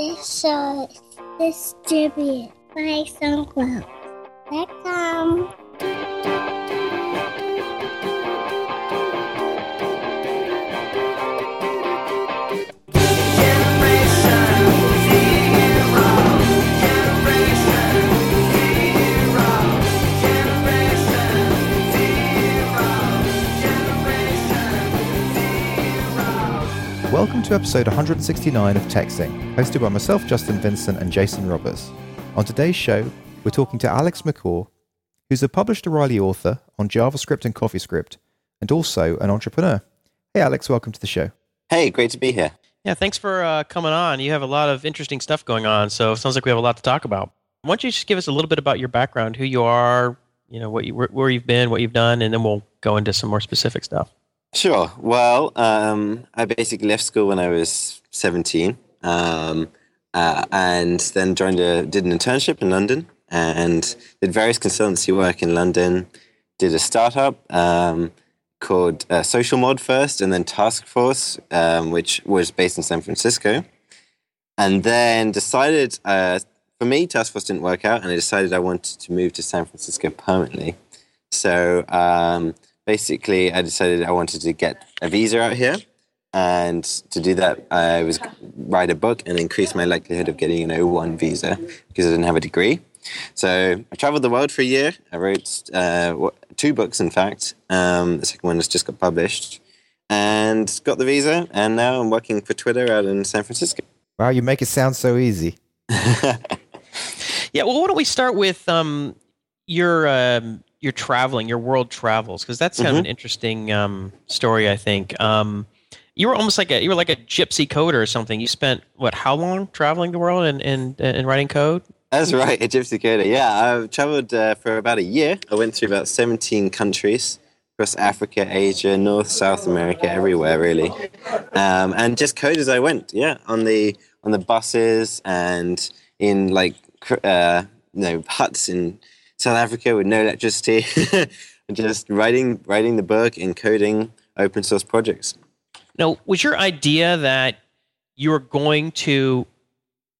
This show. Is distributed by SoundCloud.com. Welcome to episode 169 of TechZing, hosted by myself, Justin Vincent, and Jason Roberts. On today's show, we're talking to Alex MacCaw, who's a published O'Reilly author on JavaScript and CoffeeScript, and also an entrepreneur. Hey, Alex, welcome to the show. Hey, great to be here. Yeah, thanks for uh, coming on. You have a lot of interesting stuff going on, so it sounds like we have a lot to talk about. Why don't you just give us a little bit about your background, who you are, you know, what you, where, where you've been, what you've done, and then we'll go into some more specific stuff. Sure. Well, um, I basically left school when I was 17 um, uh, and then joined a, did an internship in London and did various consultancy work in London. Did a startup um, called uh, Social Mod first and then Task Force, um, which was based in San Francisco. And then decided, uh, for me, Task Force didn't work out and I decided I wanted to move to San Francisco permanently. So, um, basically, I decided I wanted to get a visa out here. And to do that, I was write a book and increase my likelihood of getting an O1 visa because I didn't have a degree. So I traveled the world for a year. I wrote uh, two books, in fact. Um, the second one has just got published and got the visa. And now I'm working for Twitter out in San Francisco. Wow, you make it sound so easy. Yeah, well, why don't we start with um, your um, your traveling, your world travels, because that's kind of an interesting um, story. I think um, you were almost like a you were like a gypsy coder or something. You spent what? How long traveling the world and and, and writing code? That's right, a gypsy coder. Yeah, I've traveled uh, for about a year. I went through about 17 countries across Africa, Asia, North, South America, everywhere really, um, and just code as I went. Yeah, on the on the buses and in like uh, you know huts in South Africa with no electricity, and just writing writing the book and coding open source projects. Now, was your idea that you were going to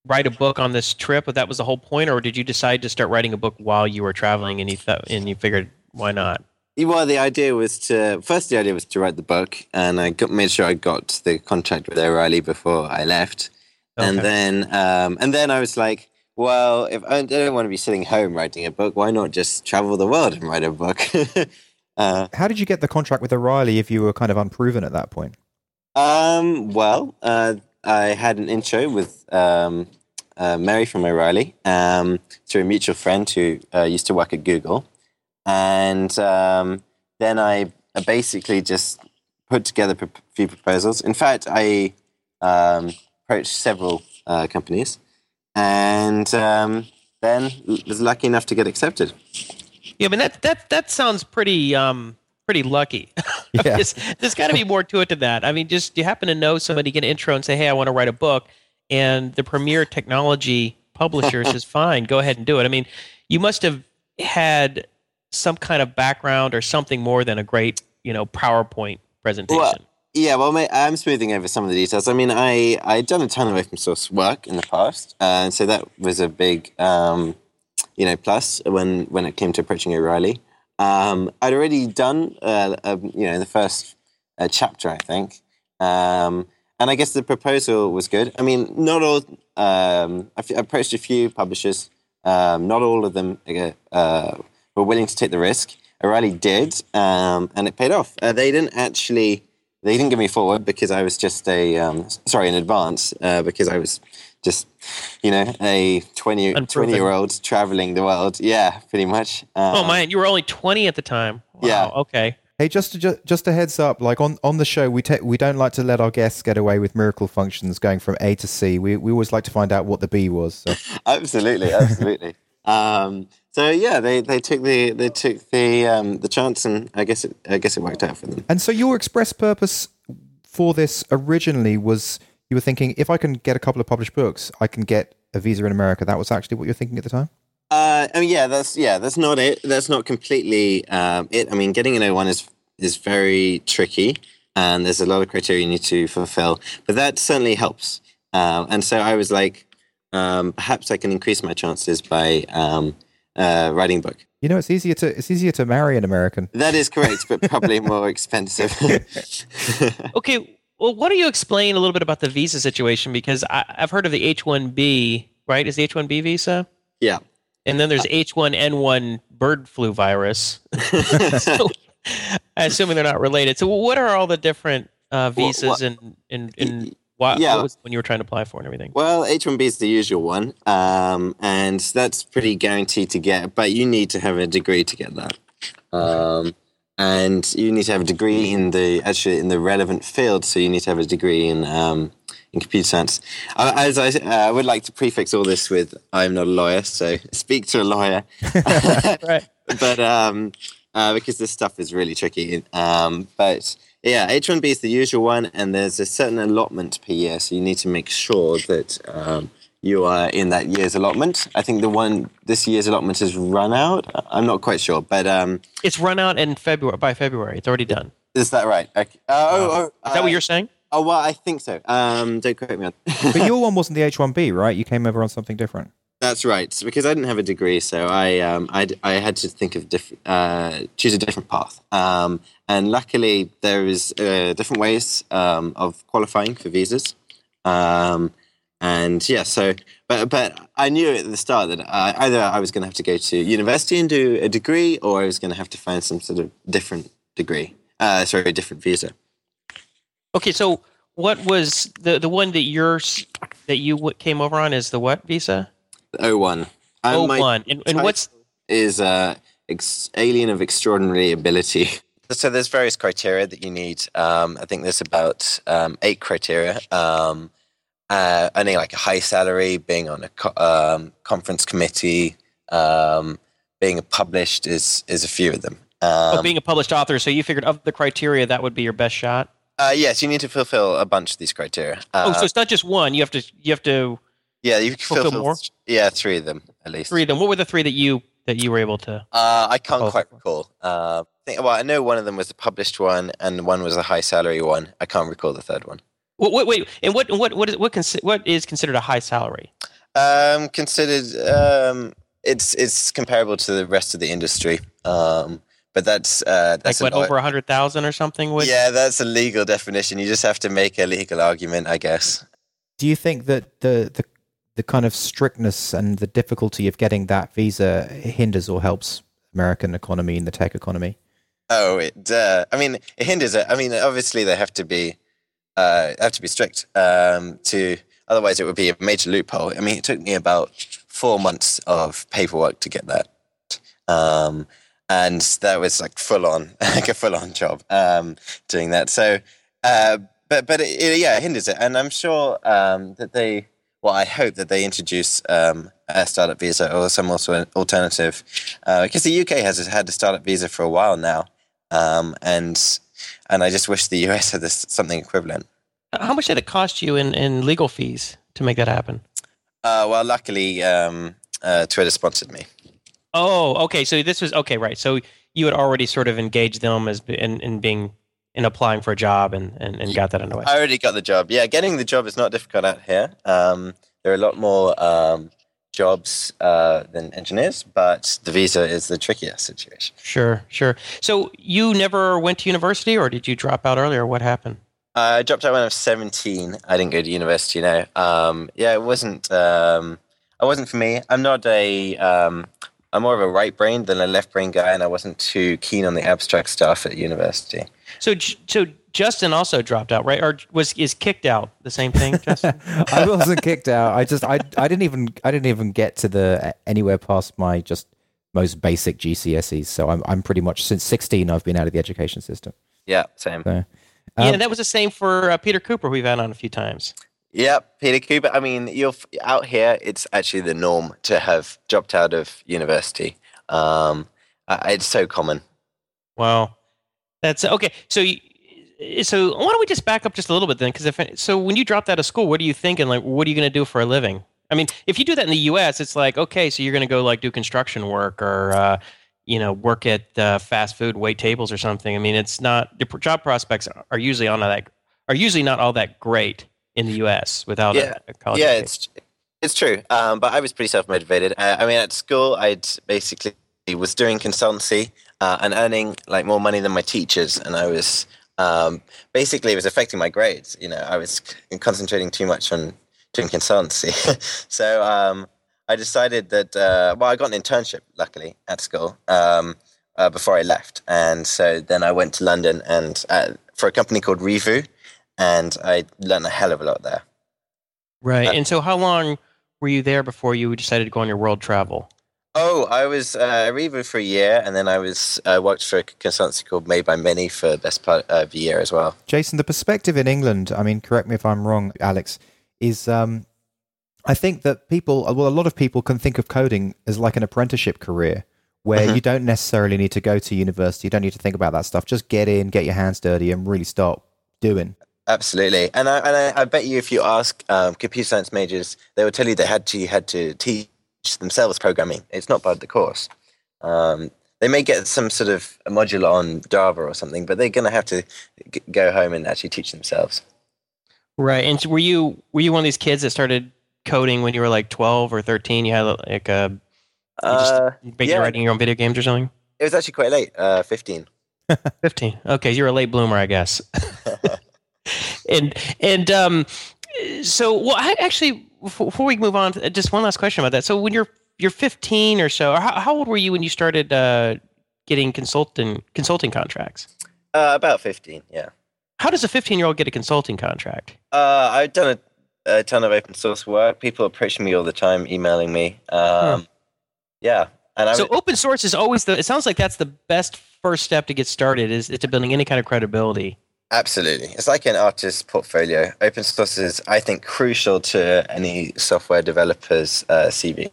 write a book on this trip, that was the whole point, or did you decide to start writing a book while you were traveling and you thought and you figured why not? Well, the idea was to first the idea was to write the book, and I got, made sure I got the contract with O'Reilly before I left, and then um, and then I was like, well, if I don't want to be sitting home writing a book, why not just travel the world and write a book? uh, How did you get the contract with O'Reilly if you were kind of unproven at that point? um, well, uh, I had an intro with um, uh, Mary from O'Reilly um, through a mutual friend who uh, used to work at Google. And um, then I basically just put together a few proposals. In fact, I um, approached several uh, companies and um, then was lucky enough to get accepted. Yeah, I mean that that that sounds pretty um pretty lucky. Yeah. there's there's got to be more to it than that. I mean, just you happen to know somebody, get an intro, and say, "Hey, I want to write a book," and the premier technology publisher says, "Fine, go ahead and do it." I mean, you must have had some kind of background or something more than a great, you know, PowerPoint presentation. Well, Yeah, well, I'm smoothing over some of the details. I mean, I I'd done a ton of open source work in the past, uh, and so that was a big, um, you know, plus when when it came to approaching O'Reilly. Um, I'd already done, uh, you know, the first uh, chapter, I think, um, and I guess the proposal was good. I mean, not all. Um, I've approached a few publishers. Um, not all of them uh, were willing to take the risk. O'Reilly did, um, and it paid off. Uh, they didn't actually they didn't give me forward because I was just a um, sorry in advance uh, because I was just you know a 20, 20 year old traveling the world. Yeah, pretty much. Um, oh man, you were only 20 at the time. Wow, Yeah. Okay. Hey, just to, ju- just a heads up, like on, on the show, we ta- we don't like to let our guests get away with miracle functions going from A to C. We we always like to find out what the B was. So. absolutely, absolutely. um, so yeah, they, they took the they took the um, the chance, and I guess it I guess it worked out for them. And so your express purpose for this originally was you were thinking if I can get a couple of published books, I can get a visa in America. That was actually what you were thinking at the time. Uh, I mean, yeah, that's yeah, that's not it. That's not completely um, it. I mean, getting an A1 is is very tricky, and there's a lot of criteria you need to fulfill. But that certainly helps. Um, and so I was like, um, perhaps I can increase my chances by um, uh, writing book. You know, it's easier to it's easier to marry an American. That is correct, but probably more expensive. Okay, well, why don't you explain a little bit about the visa situation? Because I, I've heard of the H one B, right? Is the H one B visa? yeah. And then there's H one N one bird flu virus. so, assuming they're not related. So, what are all the different uh, Well, visas what- and and and why, Yeah. what was when you were trying to apply for and everything? Well, H1B is the usual one, um, and that's pretty guaranteed to get, but you need to have a degree to get that. Um, and you need to have a degree in the actually in the relevant field, so you need to have a degree in um, in computer science. As I uh, would like to prefix all this with, I'm not a lawyer, so speak to a lawyer. Right. but um, uh, because this stuff is really tricky. Um, but yeah, H1B is the usual one, and there's a certain allotment per year, so you need to make sure that um, you are in that year's allotment. I think the one this year's allotment has run out. I'm not quite sure, but um, It's run out in February. By February, it's already done. is that right? Okay. Uh, oh, oh, Is that uh, what you're saying? Oh, well, I think so. Um, don't quote me on. But your one wasn't the H1B, right? You came over on something different. That's right. So because I didn't have a degree, so I um, I, I had to think of different uh, choose a different path. Um, and luckily, there is uh, different ways um, of qualifying for visas. Um, and yeah, so but but I knew at the start that I, either I was going to have to go to university and do a degree, or I was going to have to find some sort of different degree. Uh, sorry, a different visa. Okay, so what was the the one that yours that you came over on is the what visa? O one. My one. And, and what's is uh, ex- alien of extraordinary ability. So there's various criteria that you need. Um, I think there's about um, eight criteria. Um, uh, earning like a high salary, being on a co- um, conference committee, um, being published is is a few of them. Um, oh, being a published author? So you figured of the criteria that would be your best shot. uh, yes, you need to fulfill a bunch of these criteria. oh, Uh, so it's not just one. You have to you have to yeah, you fulfill fulfill more? Yeah, three of them at least. three of them. What were the three that you that you were able to? Uh, I can't Oh. quite recall. I think, well, I know one of them was a published one, and one was a high salary one. I can't recall the third one. Wait, wait, wait and what what what is what, consi- what is considered a high salary? Um, considered, um, it's it's comparable to the rest of the industry, um, but that's uh, that's a what law- over a hundred thousand or something? Would, yeah, that's a legal definition. You just have to make a legal argument, I guess. Do you think that the the the kind of strictness and the difficulty of getting that visa hinders or helps American economy and the tech economy? Oh, it. Uh, I mean, it hinders it. I mean, obviously they have to be, uh, have to be strict. Um, to otherwise it would be a major loophole. I mean, it took me about four months of paperwork to get that, um, and that was like full on, like a full on job um, doing that. So, uh, but but it, it- yeah, it hinders it, and I'm sure um, that they. Well, I hope that they introduce um, a startup visa or some also alternative, uh, because the UK has had a startup visa for a while now um, and and I just wish the US had this something equivalent. How much did it cost you in, in legal fees to make that happen? Uh, well, luckily, um, uh, Twitter sponsored me. Oh, okay. So this was okay, right? So you had already sort of engaged them as in, in being in applying for a job and, and, and got that underway. I already got the job. Yeah, getting the job is not difficult out here. Um, there are a lot more um, jobs uh, than engineers, but the visa is the trickier situation. Sure, sure. So you never went to university, or did you drop out earlier? What happened? I dropped out when I was 17. I didn't go to university, no. Um, yeah, it wasn't. Um, it wasn't for me. I'm not a. Um, I'm more of a right brain than a left brain guy, and I wasn't too keen on the abstract stuff at university. So, so Justin also dropped out, right? Or was is kicked out the same thing, Justin? I wasn't kicked out. I just I I didn't even I didn't even get to the anywhere past my just most basic GCSEs. So I'm I'm pretty much since 16 I've been out of the education system. Yeah, same. So, yeah, um, and that was the same for uh, Peter Cooper, we've had on a few times. Yeah, Peter Cooper. I mean, you're f- out here. It's actually the norm to have dropped out of university. Um, I- it's so common. Wow, that's okay. So, you, so why don't we just back up just a little bit then? Because if so, when you dropped out of school, what are you thinking? Like, what are you going to do for a living? I mean, if you do that in the U.S., it's like okay, so you're going to go like do construction work or uh, you know work at uh, fast food, wait tables or something. I mean, it's not the job prospects are usually on that are usually not all that great in the U.S. without Yeah. a, a college. yeah, it's It's true, um, but I was pretty self motivated. Uh, I mean, at school, I'd basically was doing consultancy uh, and earning like more money than my teachers, and I was um, basically it was affecting my grades. You know, I was concentrating too much on doing consultancy, so um, I decided that. Uh, well, I got an internship luckily at school um, uh, before I left, and so then I went to London and uh, for a company called Reevoo, and I learned a hell of a lot there. Right. and so, how long were you there before you decided to go on your world travel? Oh, I was uh, Reevoo for a year, and then I was uh, worked for a consultancy called Made by Many for the best part of the year as well. Jason, the perspective in England, I mean, correct me if I'm wrong, Alex, is um, I think that people, well, a lot of people can think of coding as like an apprenticeship career where mm-hmm. you don't necessarily need to go to university, you don't need to think about that stuff. Just get in, get your hands dirty, and really start doing. Absolutely, and I, and I, I bet you if you ask um, computer science majors, they will tell you they had to had to teach themselves programming. It's not part of the course. Um, they may get some sort of a module on Java or something, but they're going to have to g- go home and actually teach themselves. Right. And were you were you one of these kids that started coding when you were like twelve or thirteen? You had like a you just uh, yeah. writing your own video games or something. It was actually quite late. Uh, Fifteen. Fifteen. Okay, you're a late bloomer, I guess. and and um, so well, I actually before we move on, just one last question about that. So when you're you're 15 or so, or how, how old were you when you started uh, getting consulting consulting contracts? Uh, about 15, yeah. How does a 15 year old get a consulting contract? Uh, I've done a, a, ton of open source work. People approach me all the time, emailing me. Um, hmm. Yeah, and so open source is always the. It sounds like that's the best first step to get started. Is, is to building any kind of credibility. Absolutely. It's like an artist's portfolio. Open source is, I think, crucial to any software developer's uh, CV.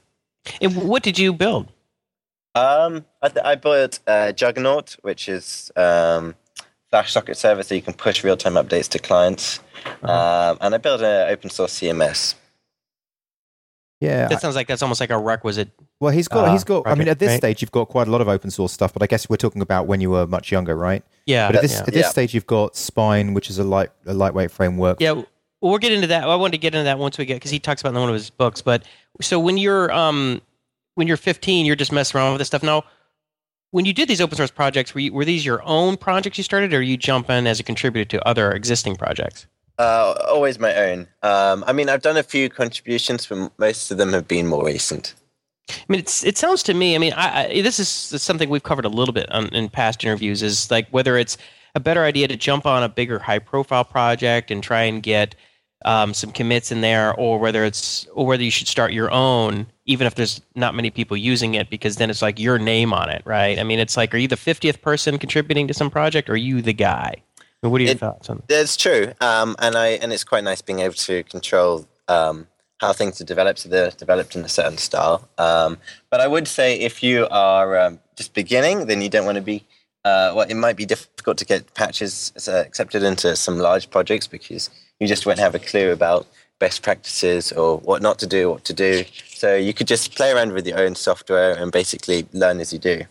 And what did you build? Um, I, th- I built uh, Juggernaut, which is um, Flash socket server so you can push real time updates to clients. Uh-huh. Um, and I built an open source CMS. Yeah, that sounds like that's almost like a requisite. Well, he's got, uh, he's got. Project, I mean, at this right? stage, you've got quite a lot of open source stuff, but I guess we're talking about when you were much younger, right? Yeah. But at this, yeah. at this yeah. stage, you've got Spine, which is a light, a lightweight framework. Yeah, we'll get into that. I wanted to get into that once we get because he talks about in one of his books. But so when you're um when you're 15, you're just messing around with this stuff. Now, when you did these open source projects, were, you, were these your own projects you started, or you jump in as a contributor to other existing projects? Uh, always my own. Um, I mean, I've done a few contributions, but most of them have been more recent. I mean, it's, it sounds to me. I mean, I, I, this is something we've covered a little bit on, in past interviews. Is like whether it's a better idea to jump on a bigger, high-profile project and try and get um, some commits in there, or whether it's or whether you should start your own, even if there's not many people using it, because then it's like your name on it, right? I mean, it's like, are you the fiftieth person contributing to some project, or are you the guy? What are your it, thoughts on? That? It's true, um, and I and it's quite nice being able to control um, how things are developed. So they're developed in a certain style. Um, but I would say if you are um, just beginning, then you don't want to be. Uh, well, it might be difficult to get patches uh, accepted into some large projects because you just won't have a clue about best practices or what not to do, what to do. So you could just play around with your own software and basically learn as you do.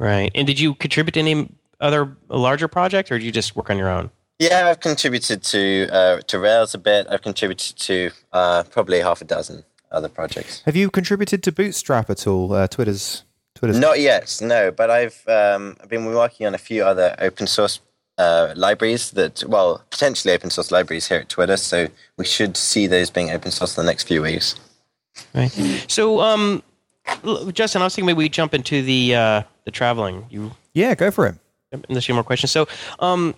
Right. And did you contribute any other larger project, or do you just work on your own? Yeah, I've contributed to uh, to Rails a bit. I've contributed to uh, probably half a dozen other projects. Have you contributed to Bootstrap at all? Uh, Twitter's Twitter's not yet, no. But I've um, I've been working on a few other open source uh, libraries that, well, potentially open source libraries here at Twitter. So we should see those being open source in the next few weeks. Right. So, um, Justin, I was thinking maybe we jump into the uh, the traveling. You yeah, go for it unless you have more questions. So, um,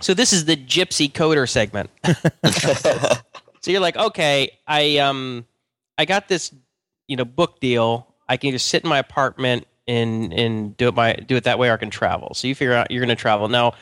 so this is the Gypsy Coder segment. so you're like, okay, I um, I got this, you know, book deal. I can just sit in my apartment and and do it my do it that way, or I can travel. So you figure out you're going to travel now.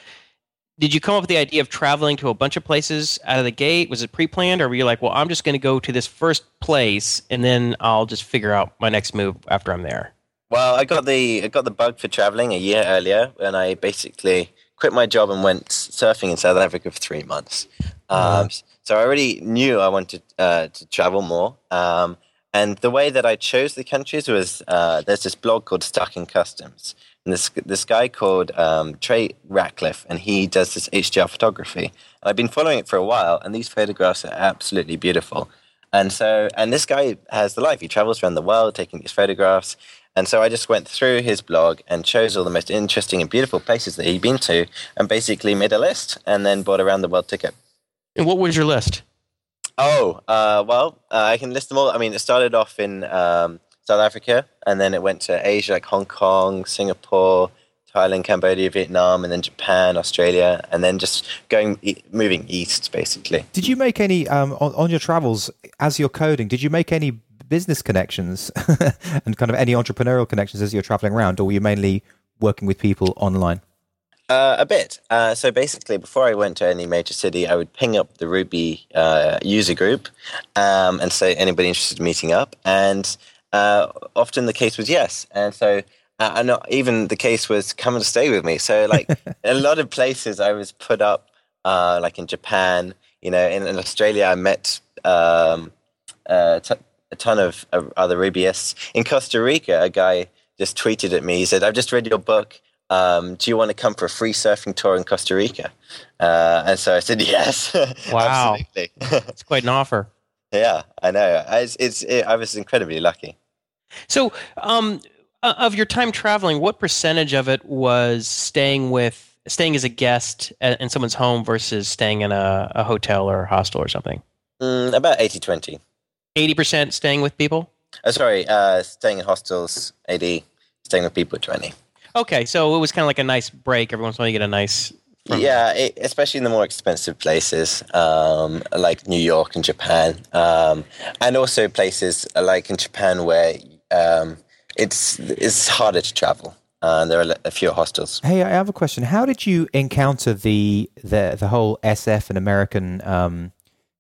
Did you come up with the idea of traveling to a bunch of places out of the gate? Was it pre-planned, or were you like, well, I'm just going to go to this first place, and then I'll just figure out my next move after I'm there? Well, I got the I got the bug for traveling a year earlier when I basically quit my job and went surfing in South Africa for three months. Um, So I already knew I wanted uh, to travel more. Um, and the way that I chose the countries was uh, there's this blog called Stuck in Customs. And this, this guy called um, Trey Ratcliffe, and he does this HDR photography. And I've been following it for a while, and these photographs are absolutely beautiful. And so, and this guy has the life. He travels around the world taking these photographs. And so I just went through his blog and chose all the most interesting and beautiful places that he'd been to and basically made a list and then bought a round the world ticket. And what was your list? Oh, uh, well, uh, I can list them all. I mean, it started off in um, South Africa and then it went to Asia, like Hong Kong, Singapore, Thailand, Cambodia, Vietnam, and then Japan, Australia, and then just going, e- moving east, basically. Did you make any um, on, on your travels as you're coding? Did you make any business connections and kind of any entrepreneurial connections as you're traveling around, or were you mainly working with people online? Uh, a bit. Uh, so basically, before I went to any major city, I would ping up the Ruby uh, user group um, and say anybody interested in meeting up. And uh, often the case was yes. And so, uh, and not even the case was come and stay with me. So, like a lot of places, I was put up, uh, like in Japan. You know, in, in Australia, I met um, uh, t- a ton of other Rubyists. In Costa Rica, a guy just tweeted at me. He said, "I've just read your book." um, do you want to come for a free surfing tour in Costa Rica? Uh, and so I said, yes. Wow. Absolutely. It's quite an offer. yeah, I know. I, it's, it's, it, I was incredibly lucky. So, um, of your time traveling, what percentage of it was staying with staying as a guest at, in someone's home versus staying in a, a hotel or a hostel or something? Mm, about 80 20. Eighty percent staying with people. Oh, sorry, uh, staying in hostels, 80, staying with people, 20. Okay, so it was kind of like a nice break. Every once in a while, you get a nice. from- Yeah, it, especially in the more expensive places um, like New York and Japan, um, and also places like in Japan where um, it's it's harder to travel. Uh, there are a few hostels. Hey, I have a question. How did you encounter the the the whole SF and American um,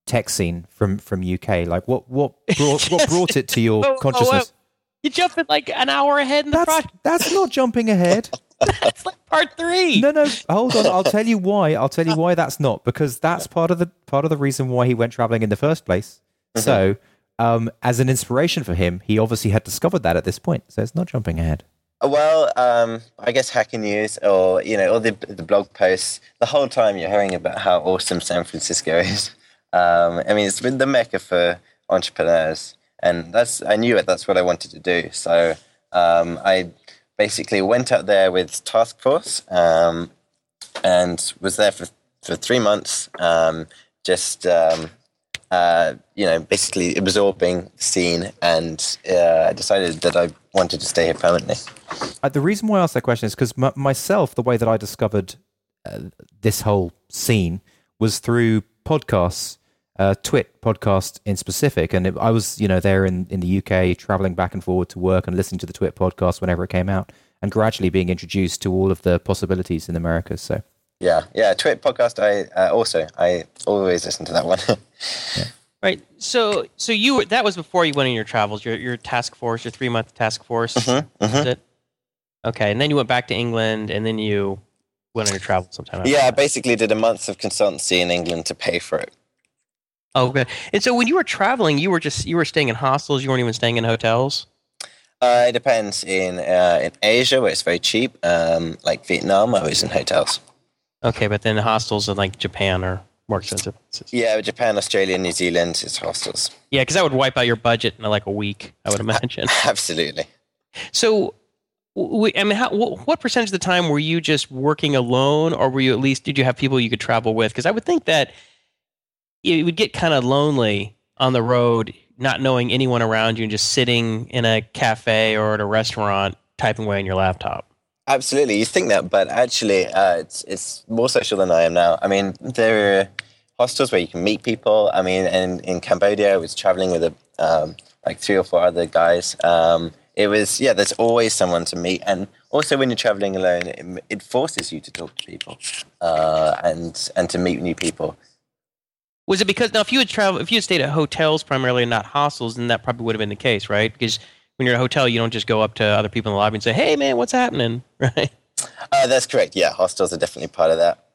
tech scene from from UK? Like, what what brought what brought it to your Whoa, whoa, consciousness? whoa. You jump in like an hour ahead in the That's project. that's not jumping ahead. That's like part three. No, no, hold on. I'll tell you why. I'll tell you why that's not because that's part of the part of the reason why he went traveling in the first place. So, um, as an inspiration for him, he obviously had discovered that at this point. So it's not jumping ahead. Well, um, I guess Hacker News or you know all the the blog posts. The whole time you're hearing about how awesome San Francisco is. Um, I mean, it's been the mecca for entrepreneurs, and that's I knew it. That's what I wanted to do. So um, I basically went out there with Task Force um, and was there for for three months. Um, just um, uh, you know, basically absorbing the scene, and uh, I decided that I wanted to stay here permanently. Uh, the reason why I asked that question is because m- myself, the way that I discovered uh, this whole scene was through podcasts, uh, Twit podcast in specific, and it, I was, you know, there in, in the UK, traveling back and forward to work and listening to the Twit podcast whenever it came out, and gradually being introduced to all of the possibilities in America. So, Yeah, yeah. Twit podcast. I uh, also I always listen to that one. Right. So, so you were, that was before you went on your travels. Your your task force, your three month task force. Mhm, was mhm. it? Okay, and then you went back to England, and then you went on your travels sometime. after yeah, I basically did a month of consultancy in England to pay for it. Oh, good. And so when you were traveling, you were just you were staying in hostels. You weren't even staying in hotels. Uh, it depends. In uh, in Asia, where it's very cheap, um, like Vietnam, I was in hotels. Okay, but then hostels in like Japan are more expensive. Yeah, Japan, Australia, New Zealand, is hostels. Yeah, because that would wipe out your budget in like a week. I would imagine. Absolutely. So, I mean, how, what percentage of the time were you just working alone, or were you at least did you have people you could travel with? Because I would think that it would get kind of lonely on the road, not knowing anyone around you, and just sitting in a cafe or at a restaurant typing away on your laptop. Absolutely, you think that, but actually, uh, it's it's more social than I am now. I mean, there are hostels where you can meet people. I mean, and in Cambodia, I was traveling with a um, like three or four other guys. Um, it was yeah, there's always someone to meet, and also when you're traveling alone, it, it forces you to talk to people uh, and and to meet new people. Was it because now if you had traveled, if you had stayed at hotels primarily and not hostels, then that probably would have been the case, right? Because when you're at a hotel, you don't just go up to other people in the lobby and say, "Hey, man, what's happening?" Right? Uh, that's correct. Yeah, hostels are definitely part of that.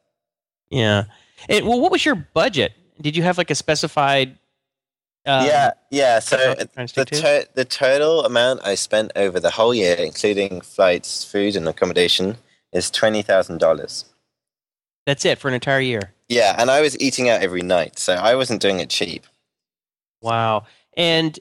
Yeah. And well, what was your budget? Did you have like a specified? Um, yeah, yeah. So what I'm trying to the to- the total amount I spent over the whole year, including flights, food, and accommodation, is twenty thousand dollars. That's it for an entire year. Yeah, and I was eating out every night, so I wasn't doing it cheap. Wow. And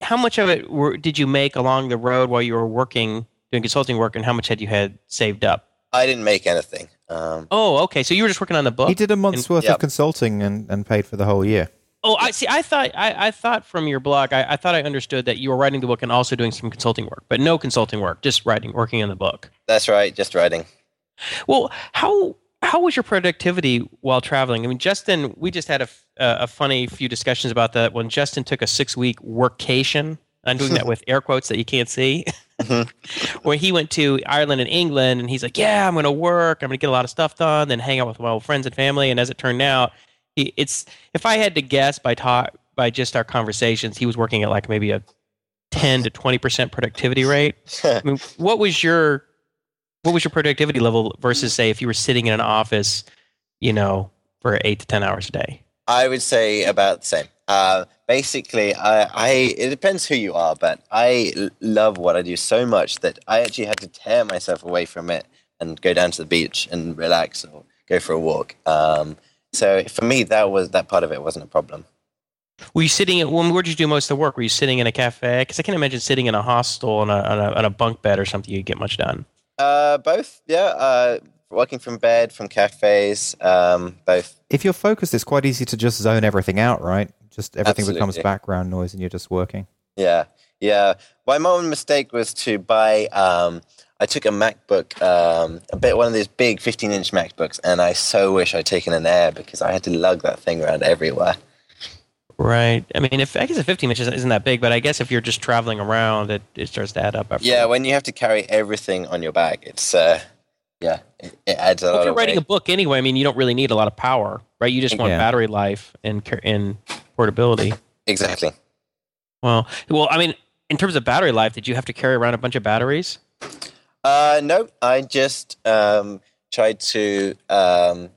how much of it were, did you make along the road while you were working, doing consulting work, and how much had you had saved up? I didn't make anything. Um, Oh, okay. So you were just working on the book. He did a month's And- worth Yep. of consulting and, and paid for the whole year. Oh, I see. I thought I, I thought from your blog, I, I thought I understood that you were writing the book and also doing some consulting work, but no consulting work, just writing, working on the book. that's right, just writing. Well, how how was your productivity while traveling? I mean, Justin, we just had a funny few discussions about that when Justin took a six week workcation. I'm doing that with air quotes that you can't see. Mm-hmm. Where he went to Ireland and England, and he's like, "Yeah, I'm going to work. I'm going to get a lot of stuff done, then hang out with my old friends and family." And as it turned out, he, it's if I had to guess by talk by just our conversations, he was working at like maybe a 10 to 20 percent productivity rate. I mean, what was your what was your productivity level versus say if you were sitting in an office, you know, for eight to ten hours a day? I would say about the same. Uh, basically, I, I it depends who you are, but I l- love what I do so much that I actually had to tear myself away from it and go down to the beach and relax or go for a walk. Um, so for me, that was that part of it wasn't a problem. Were you sitting at when where did you do most of the work? Were you sitting in a cafe? Because I can't imagine sitting in a hostel on a, on a on a bunk bed or something, you get much done. Uh, both, yeah. Uh, working from bed, from cafes, um, both. If you're focused, it's quite easy to just zone everything out, right? Just everything becomes background noise and you're just working. Yeah, yeah. My one mistake was to buy. Um, I took a MacBook, um, a bit one of these big 15-inch MacBooks, and I so wish I'd taken an Air because I had to lug that thing around everywhere. Right. I mean, if I guess a 15 inch isn't, isn't that big, but I guess if you're just traveling around, it, it starts to add up. After Yeah, when you have to carry everything on your back, it's uh, yeah, it, it adds a Well, lot if you're of writing a book anyway, I mean, you don't really need a lot of power, right? You just want Yeah. battery life and car- and portability. Exactly. Well, well, I mean, in terms of battery life, did you have to carry around a bunch of batteries? Uh, no, I just um, tried to um,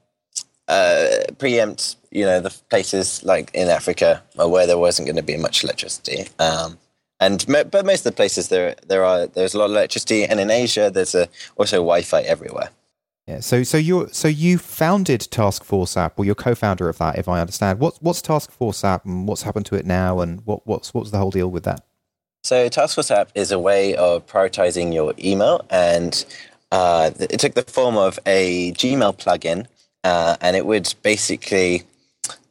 uh, preempt, you know, the places like in Africa where there wasn't going to be much electricity. Um, and but most of the places there there are there's a lot of electricity, and in Asia there's a, also Wi-Fi everywhere. Yeah. So so you so you founded Task Force App, or you're co-founder of that, if I understand. What's what's Task Force App, and what's happened to it now, and what what's what's the whole deal with that? So Task Force app is a way of prioritizing your email, and uh, it took the form of a Gmail plugin, uh, and it would basically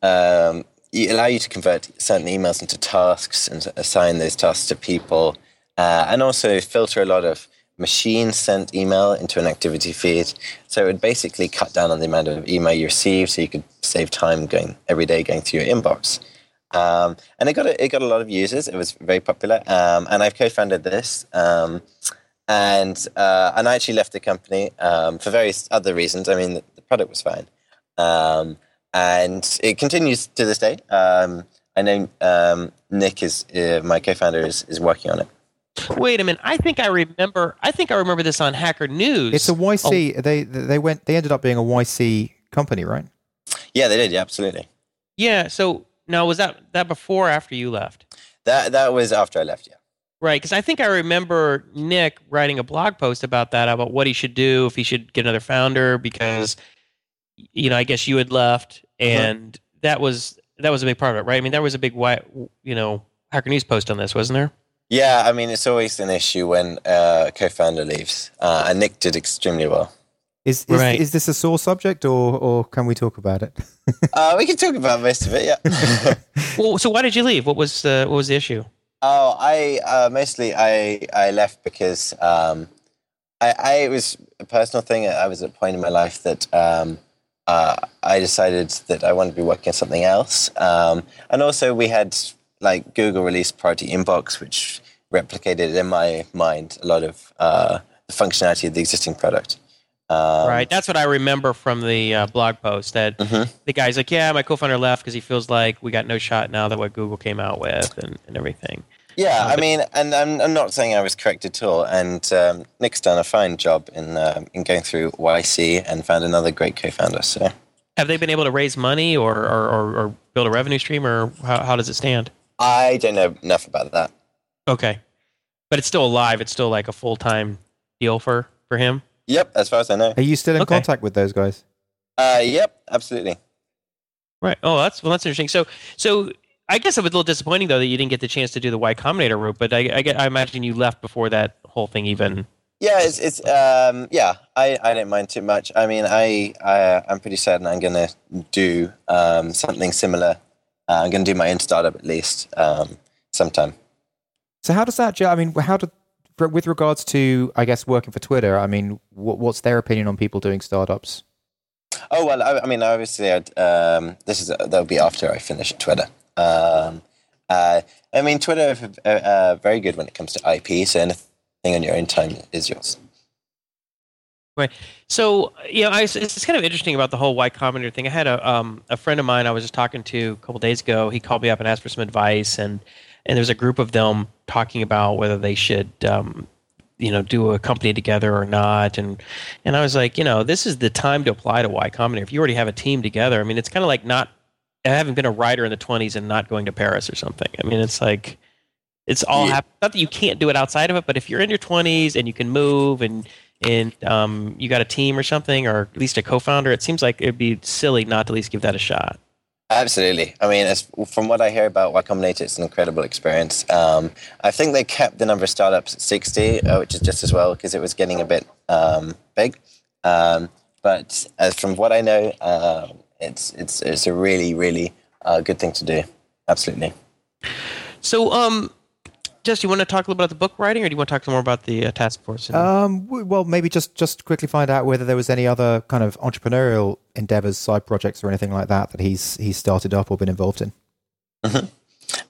um, allow you to convert certain emails into tasks and assign those tasks to people, uh, and also filter a lot of machine sent email into an activity feed. So it would basically cut down on the amount of email you receive, so you could save time going every day going through your inbox. Um, and it got a, it got a lot of users. It was very popular. Um, and I've co-founded this. Um, and uh, and I actually left the company um, for various other reasons. I mean, product was fine, um, and it continues to this day. Um, I know um, Nick is uh, my co-founder is, is working on it. Wait a minute. I think I remember. I think I remember this on Hacker News. It's a YC. They they went. They ended up being a YC company, right? Yeah, they did. Yeah, absolutely. yeah. So now was that that before or after you left? That that was after I left. Yeah. Right, because I think I remember Nick writing a blog post about that, about what he should do if he should get another founder, because you know, I guess you had left, and that was that was a big part of it, right? I mean, there was a big, wi- you know, Hacker News post on this, wasn't there? Yeah, I mean, it's always an issue when uh, a co-founder leaves, uh, and Nick did extremely well. Is is, Right. is this a sore subject, or or can we talk about it? Uh, we can talk about most of it. Yeah. Well, so why did you leave? What was the what was the issue? Oh, I uh, mostly I I left because um, I, I it was a personal thing. I was at a point in my life that um, uh, I decided that I wanted to be working on something else, um, and also we had like Google released Priority Inbox, which replicated in my mind a lot of uh, the functionality of the existing product. Um, right, that's what I remember from the uh, blog post. That Mhm. the guy's like, "Yeah, my co-founder left because he feels like we got no shot now that what Google came out with and, and everything." Yeah, Uh, I mean, and I'm, I'm not saying I was correct at all. And um, Nick's done a fine job in um in going through YC and found another great co-founder. So Have they been able to raise money or or, or, or build a revenue stream, or how, how does it stand? I don't know enough about that. Okay, but it's still alive. It's still like a full time deal for for him. Yep, as far as I know. Are you still in Okay. contact with those guys? Uh, yep, absolutely. Right. Oh, that's well, that's interesting. So so I guess it was a little disappointing though that you didn't get the chance to do the Y Combinator route, but I, I, get, I imagine you left before that whole thing even. Yeah, it's, it's um, yeah. I, I don't mind too much. I mean, I, I I'm pretty certain I'm gonna do um, something similar. Uh, I'm gonna do my own startup at least um, sometime. So how does that? I mean, how did with regards to I guess working for Twitter? I mean, what, what's their opinion on people doing startups? Oh well, I, I mean, obviously, um, this is that'll be after I finish Twitter. Um, uh, I mean, Twitter uh, very good when it comes to IP. So anything on your own time is yours. Right. So, you know, I, it's kind of interesting about the whole Y Combinator thing. I had a um, a friend of mine I was just talking to a couple days ago. He called me up and asked for some advice, and and there's a group of them talking about whether they should, um, you know, do a company together or not. And and I was like, you know, this is the time to apply to Y Combinator. If you already have a team together, I mean, it's kind of like not having been a writer in the 20s and not going to Paris or something. I mean, it's like it's all yeah. not that you can't do it outside of it, but if you're in your 20s and you can move and and um, you got a team or something, or at least a co-founder, it seems like it'd be silly not to at least give that a shot. Absolutely. I mean, as, from what I hear about Y Combinator, it's an incredible experience. Um, I think they kept the number of startups at 60, uh, which is just as well because it was getting a bit um, big. Um, but as from what I know, uh, it's it's it's a really really uh, good thing to do. Absolutely. So, um, Jess, you want to talk a little bit about the book writing, or do you want to talk more about the uh, task force? Um, well, maybe just just quickly find out whether there was any other kind of entrepreneurial endeavors, side projects, or anything like that that he's he's started up or been involved in. Mm-hmm.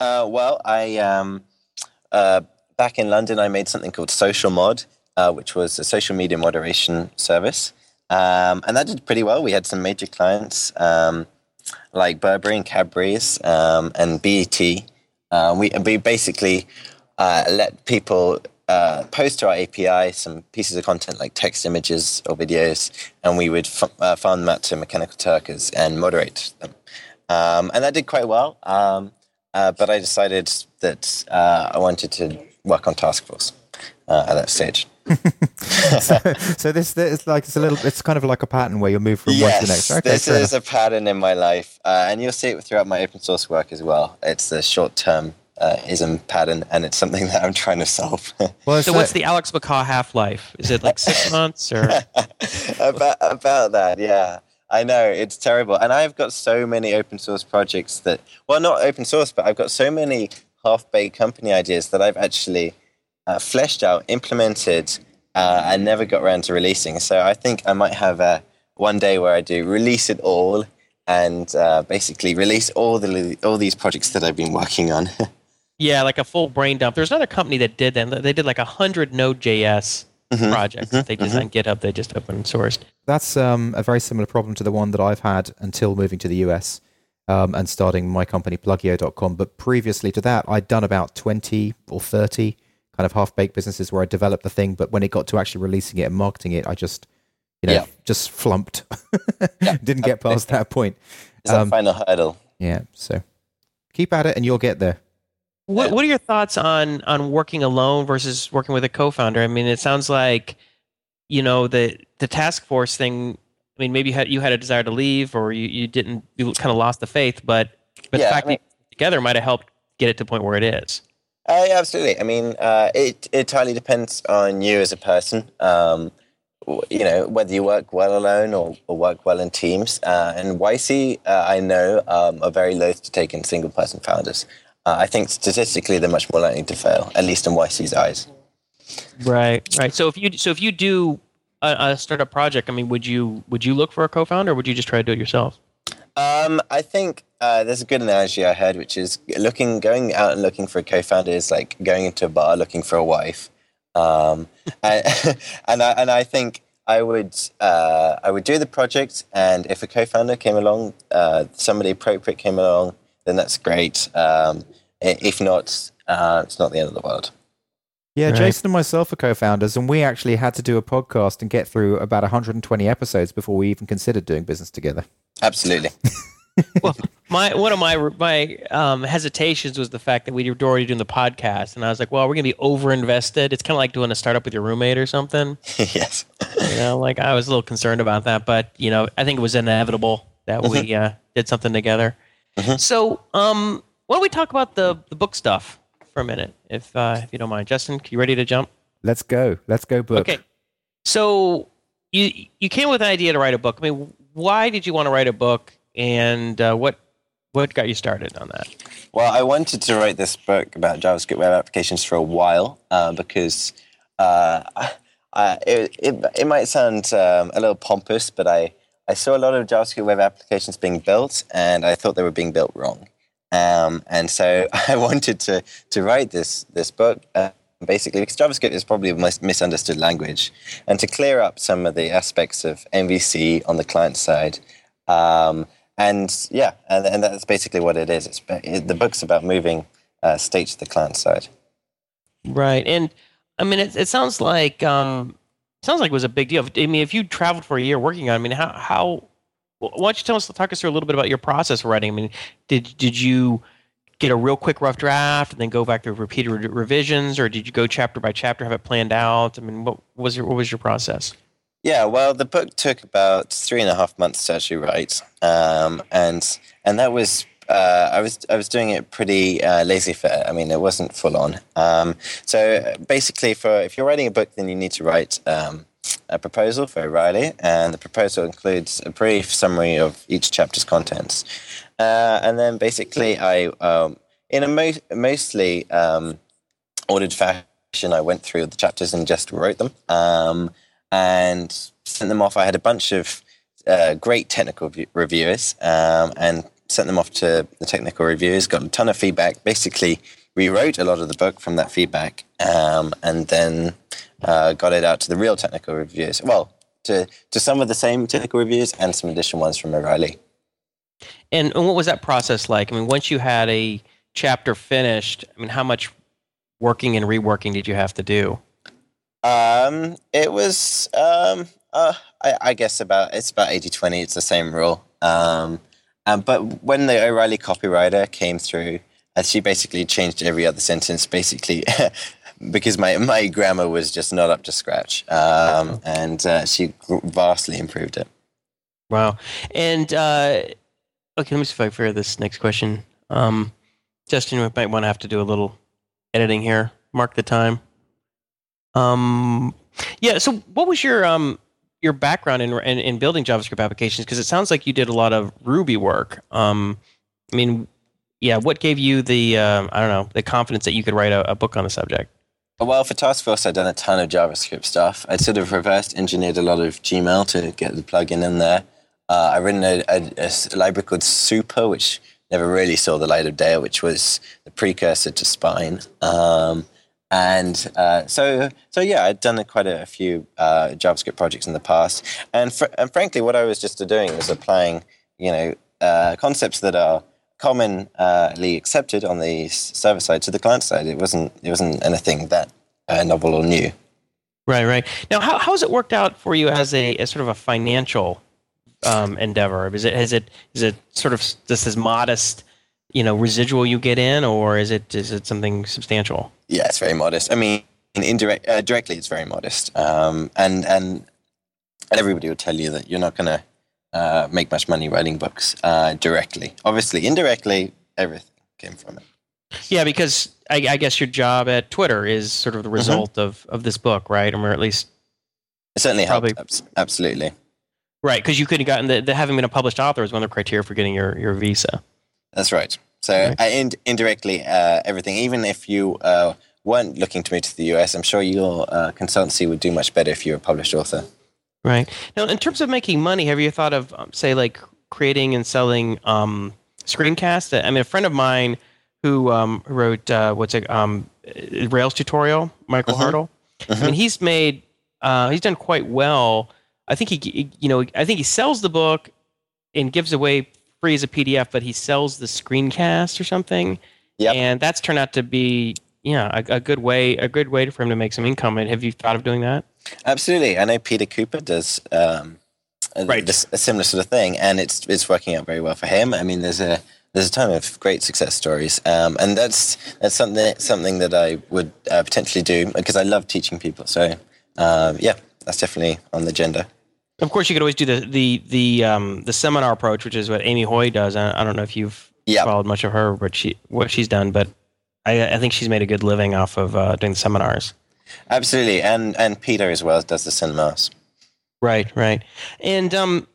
Uh, well, I um, uh, back in London, I made something called Social Mod, uh, which was a social media moderation service. Um, and that did pretty well. We had some major clients um, like Burberry and Cadbury's um, and BET. Uh, we, we basically uh, let people uh, post to our API some pieces of content like text, images, or videos, and we would f- uh, farm them out to Mechanical Turkers and moderate them. Um, and that did quite well. Um, uh, but I decided that uh, I wanted to work on Task Force at that stage. so, so this, this like it's a little it's kind of like a pattern where you move from yes, one to the next. Okay, this is enough. a pattern in my life, uh, and you'll see it throughout my open source work as well. It's the short term uh, ism pattern, and it's something that I'm trying to solve. well, so, what's the Alex MacCaw half life? Is it like six months or about about that? Yeah. I know it's terrible, and I've got so many open source projects that, well, not open source, but I've got so many half baked company ideas that I've actually uh, fleshed out, implemented, uh, and never got around to releasing. So I think I might have a one day where I do release it all and uh, basically release all the all these projects that I've been working on. yeah, like a full brain dump. There's another company that did that. They did like a hundred Node.js mm-hmm, projects mm-hmm, they designed mm-hmm. GitHub. They just open sourced. That's um, a very similar problem to the one that I've had until moving to the US. Um, and starting my company plugio.com. But previously to that, I'd done about 20 or 30 kind of half baked businesses where I developed the thing, but when it got to actually releasing it and marketing it, I just, you know, yeah. just flumped. yeah. Didn't get past that point. It's um, that final hurdle. Yeah. So keep at it and you'll get there. What What are your thoughts on on working alone versus working with a co-founder? I mean, it sounds like you know the the task force thing. I mean, maybe you had you had a desire to leave, or you, you didn't. You kind of lost the faith, but but yeah, the fact I mean, that together might have helped get it to the point where it is. Uh, yeah, absolutely. I mean, uh, it, it entirely depends on you as a person. Um, you know, whether you work well alone or, or work well in teams. Uh, and YC, uh, I know, um, are very loath to take in single person founders. Uh, I think statistically they're much more likely to fail, at least in YC's eyes. Right, right. So if you so if you do a, a startup project, I mean, would you would you look for a co-founder, or would you just try to do it yourself? Um, I think uh, there's a good analogy I heard, which is looking, going out and looking for a co-founder is like going into a bar looking for a wife. Um, and and I, and I think I would uh, I would do the project, and if a co-founder came along, uh, somebody appropriate came along, then that's great. Um, if not, uh, it's not the end of the world. Yeah, right. Jason and myself are co-founders, and we actually had to do a podcast and get through about 120 episodes before we even considered doing business together. Absolutely. well, my one of my my um, hesitations was the fact that we were already doing the podcast, and I was like, "Well, we're gonna be over invested." It's kind of like doing a startup with your roommate or something. yes. You know, like I was a little concerned about that, but you know, I think it was inevitable that we mm-hmm. uh, did something together. Mm-hmm. So, um, why don't we talk about the the book stuff for a minute, if uh, if you don't mind, Justin? You ready to jump? Let's go. Let's go book. Okay. So you you came with an idea to write a book. I mean, why did you want to write a book, and uh, what what got you started on that? Well, I wanted to write this book about JavaScript web applications for a while uh, because uh, I, it, it, it might sound um, a little pompous, but I, I saw a lot of JavaScript web applications being built, and I thought they were being built wrong. Um, and so I wanted to, to write this, this book. Uh, basically because JavaScript is probably the most misunderstood language. And to clear up some of the aspects of MVC on the client side, um, and yeah, and, and, that's basically what it is. It's it, the book's about moving uh, state to the client side. Right, and I mean, it, it sounds like um, sounds like it was a big deal. I mean, if you traveled for a year working on, it, I mean, how how why don't you tell us, talk us through a little bit about your process of writing? I mean, did did you get a real quick rough draft and then go back to repeated re- revisions, or did you go chapter by chapter, have it planned out? I mean, what was your what was your process? Yeah, well, the book took about three and a half months to actually write, um, and and that was uh, I was I was doing it pretty uh, lazy fair. I mean, it wasn't full on. Um, so basically, for if you're writing a book, then you need to write um, a proposal for O'Reilly, and the proposal includes a brief summary of each chapter's contents. Uh, and then basically, I, um, in a mo- mostly um, ordered fashion, I went through the chapters and just wrote them um, and sent them off. I had a bunch of uh, great technical v- reviewers um, and sent them off to the technical reviewers, got a ton of feedback, basically rewrote a lot of the book from that feedback, um, and then uh, got it out to the real technical reviewers. Well, to, to some of the same technical reviews and some additional ones from O'Reilly. And, and what was that process like? I mean, once you had a chapter finished, I mean, how much working and reworking did you have to do? Um, it was, um, uh, I, I, guess about it's about 80 20. It's the same rule. Um, um, but when the O'Reilly copywriter came through, uh, she basically changed every other sentence, basically, because my, my grammar was just not up to scratch. Um, and uh, she vastly improved it. Wow. And uh, Okay, let me see if I figure this next question. Um, Justin, we might want to have to do a little editing here. Mark the time. Um, yeah. So, what was your um your background in in, in building JavaScript applications? Because it sounds like you did a lot of Ruby work. Um, I mean, yeah. What gave you the uh, I don't know the confidence that you could write a, a book on the subject? Well, for Task Force, I'd done a ton of JavaScript stuff. I'd sort of reverse engineered a lot of Gmail to get the plugin in there. Uh, I written a, a, a, library called Super, which never really saw the light of day, which was the precursor to Spine. Um, and uh, so, so yeah, I'd done quite a, few uh, JavaScript projects in the past, and, fr- and frankly, what I was just doing was applying, you know, uh, concepts that are commonly accepted on the server side to the client side. It wasn't, it wasn't anything that uh, novel or new. Right, right. Now, how, how has it worked out for you as a as sort of a financial um, endeavor? Is it is it is it sort of just as modest, you know, residual you get in, or is it is it something substantial? Yeah, it's very modest. I mean, indirect uh, directly, it's very modest, um, and and everybody will tell you that you're not going to uh, make much money writing books uh, directly. Obviously, indirectly, everything came from it. Yeah, because I, I, guess your job at Twitter is sort of the mm-hmm. result mm-hmm. of, of this book, right? Or at least it certainly probably, helped. Absolutely. Right, because you could have gotten the, the, having been a published author is one of the criteria for getting your, your visa. That's right. So right. Uh, in, indirectly, uh, everything, even if you uh, weren't looking to move to the US, I'm sure your uh, consultancy would do much better if you were a published author. Right. Now, in terms of making money, have you thought of, um, say, like creating and selling um, screencasts? I mean, a friend of mine who um, wrote, uh, what's it, um, Rails tutorial, Michael uh-huh. Hartl. Uh-huh. I mean, he's made, uh, he's done quite well I think he, you know, I think he sells the book and gives away free as a PDF, but he sells the screencast or something. Yeah, and that's turned out to be yeah a, a, good way a good way for him to make some income. And have you thought of doing that? Absolutely, I know Peter Cooper does um, right. This, a similar sort of thing, and it's it's working out very well for him. I mean, there's a there's a ton of great success stories, um, and that's that's something something that I would uh, potentially do because I love teaching people. So uh, yeah, that's definitely on the agenda. Of course, you could always do the the the um, the seminar approach, which is what Amy Hoy does. I, I don't know if you've Yeah. followed much of her what she what she's done, but I, I think she's made a good living off of uh, doing seminars. Absolutely, and and Peter as well does the cinemas. Right, right. And um,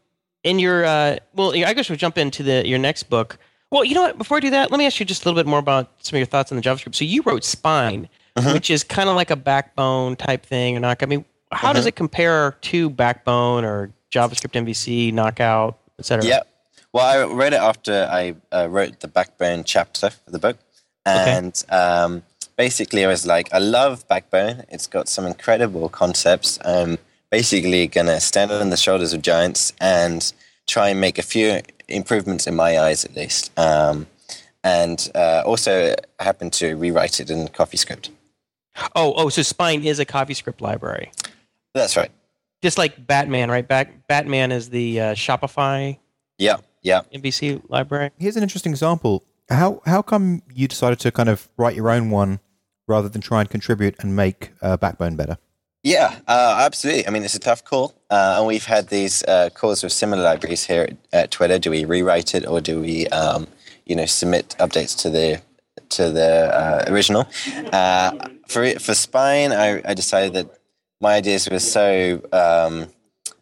in your uh, well, I guess we'll jump into the your next book. Well, you know what? Before I do that, let me ask you just a little bit more about some of your thoughts on the JavaScript. So you wrote Spine, Mhm. which is kind of like a backbone type thing, or not? I mean, how does it compare to Backbone or JavaScript MVC, Knockout, etc.? Yeah. Well, I wrote it after I uh, wrote the Backbone chapter of the book, and um, basically I was like, I love Backbone. It's got some incredible concepts. I'm basically gonna stand on the shoulders of giants and try and make a few improvements in my eyes, at least. Um, and uh, also happened to rewrite it in CoffeeScript. Oh, oh, so Spine is a CoffeeScript library, That's right. just like Batman, right? Back, Batman is the uh, Shopify Yeah. Yeah. MVC library. Here's an interesting example. How how come you decided to kind of write your own one rather than try and contribute and make uh, Backbone better? Yeah, uh, absolutely. I mean, it's a tough call, uh, and we've had these uh, calls with similar libraries here at, at Twitter. Do we rewrite it, or do we, um, you know, submit updates to the to the uh, original? Uh, for for Spine, I, I decided that my ideas were so um,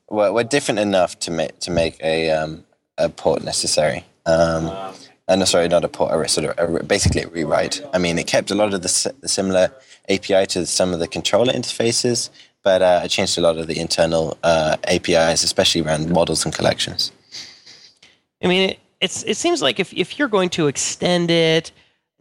were, were different enough to make to make a um, a port necessary. Um, uh, no, sorry, not a port, a sort of a, basically a rewrite. I mean, it kept a lot of the, the similar API to some of the controller interfaces, but uh, I changed a lot of the internal uh, APIs, especially around models and collections. I mean, it, it's it seems like if if you're going to extend it,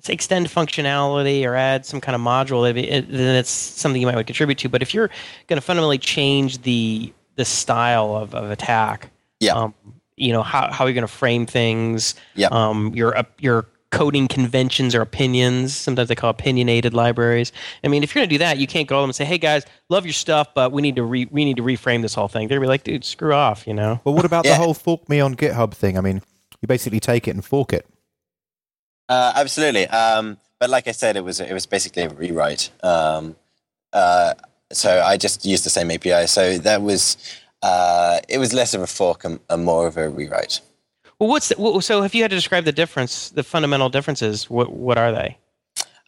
extend functionality or add some kind of module, it, then it's something you might want to contribute to. But if you're going to fundamentally change the the style of, of attack, Yeah. um, you know how how you're going to frame things, Yeah. um, your uh, your coding conventions or opinions. Sometimes they call opinionated libraries. I mean, if you're going to do that, you can't go to them and say, "Hey guys, love your stuff, but we need to re- we need to reframe this whole thing." They're gonna be like, "Dude, screw off," you know. Well, what about Yeah. the whole fork me on GitHub thing? I mean, you basically take it and fork it. Uh, absolutely. Um, but like I said, it was it was basically a rewrite. Um, uh, so I just used the same API. So that was uh, it was less of a fork and, and more of a rewrite. Well, what's the, well, so? If you had to describe the difference, the fundamental differences, what what are they?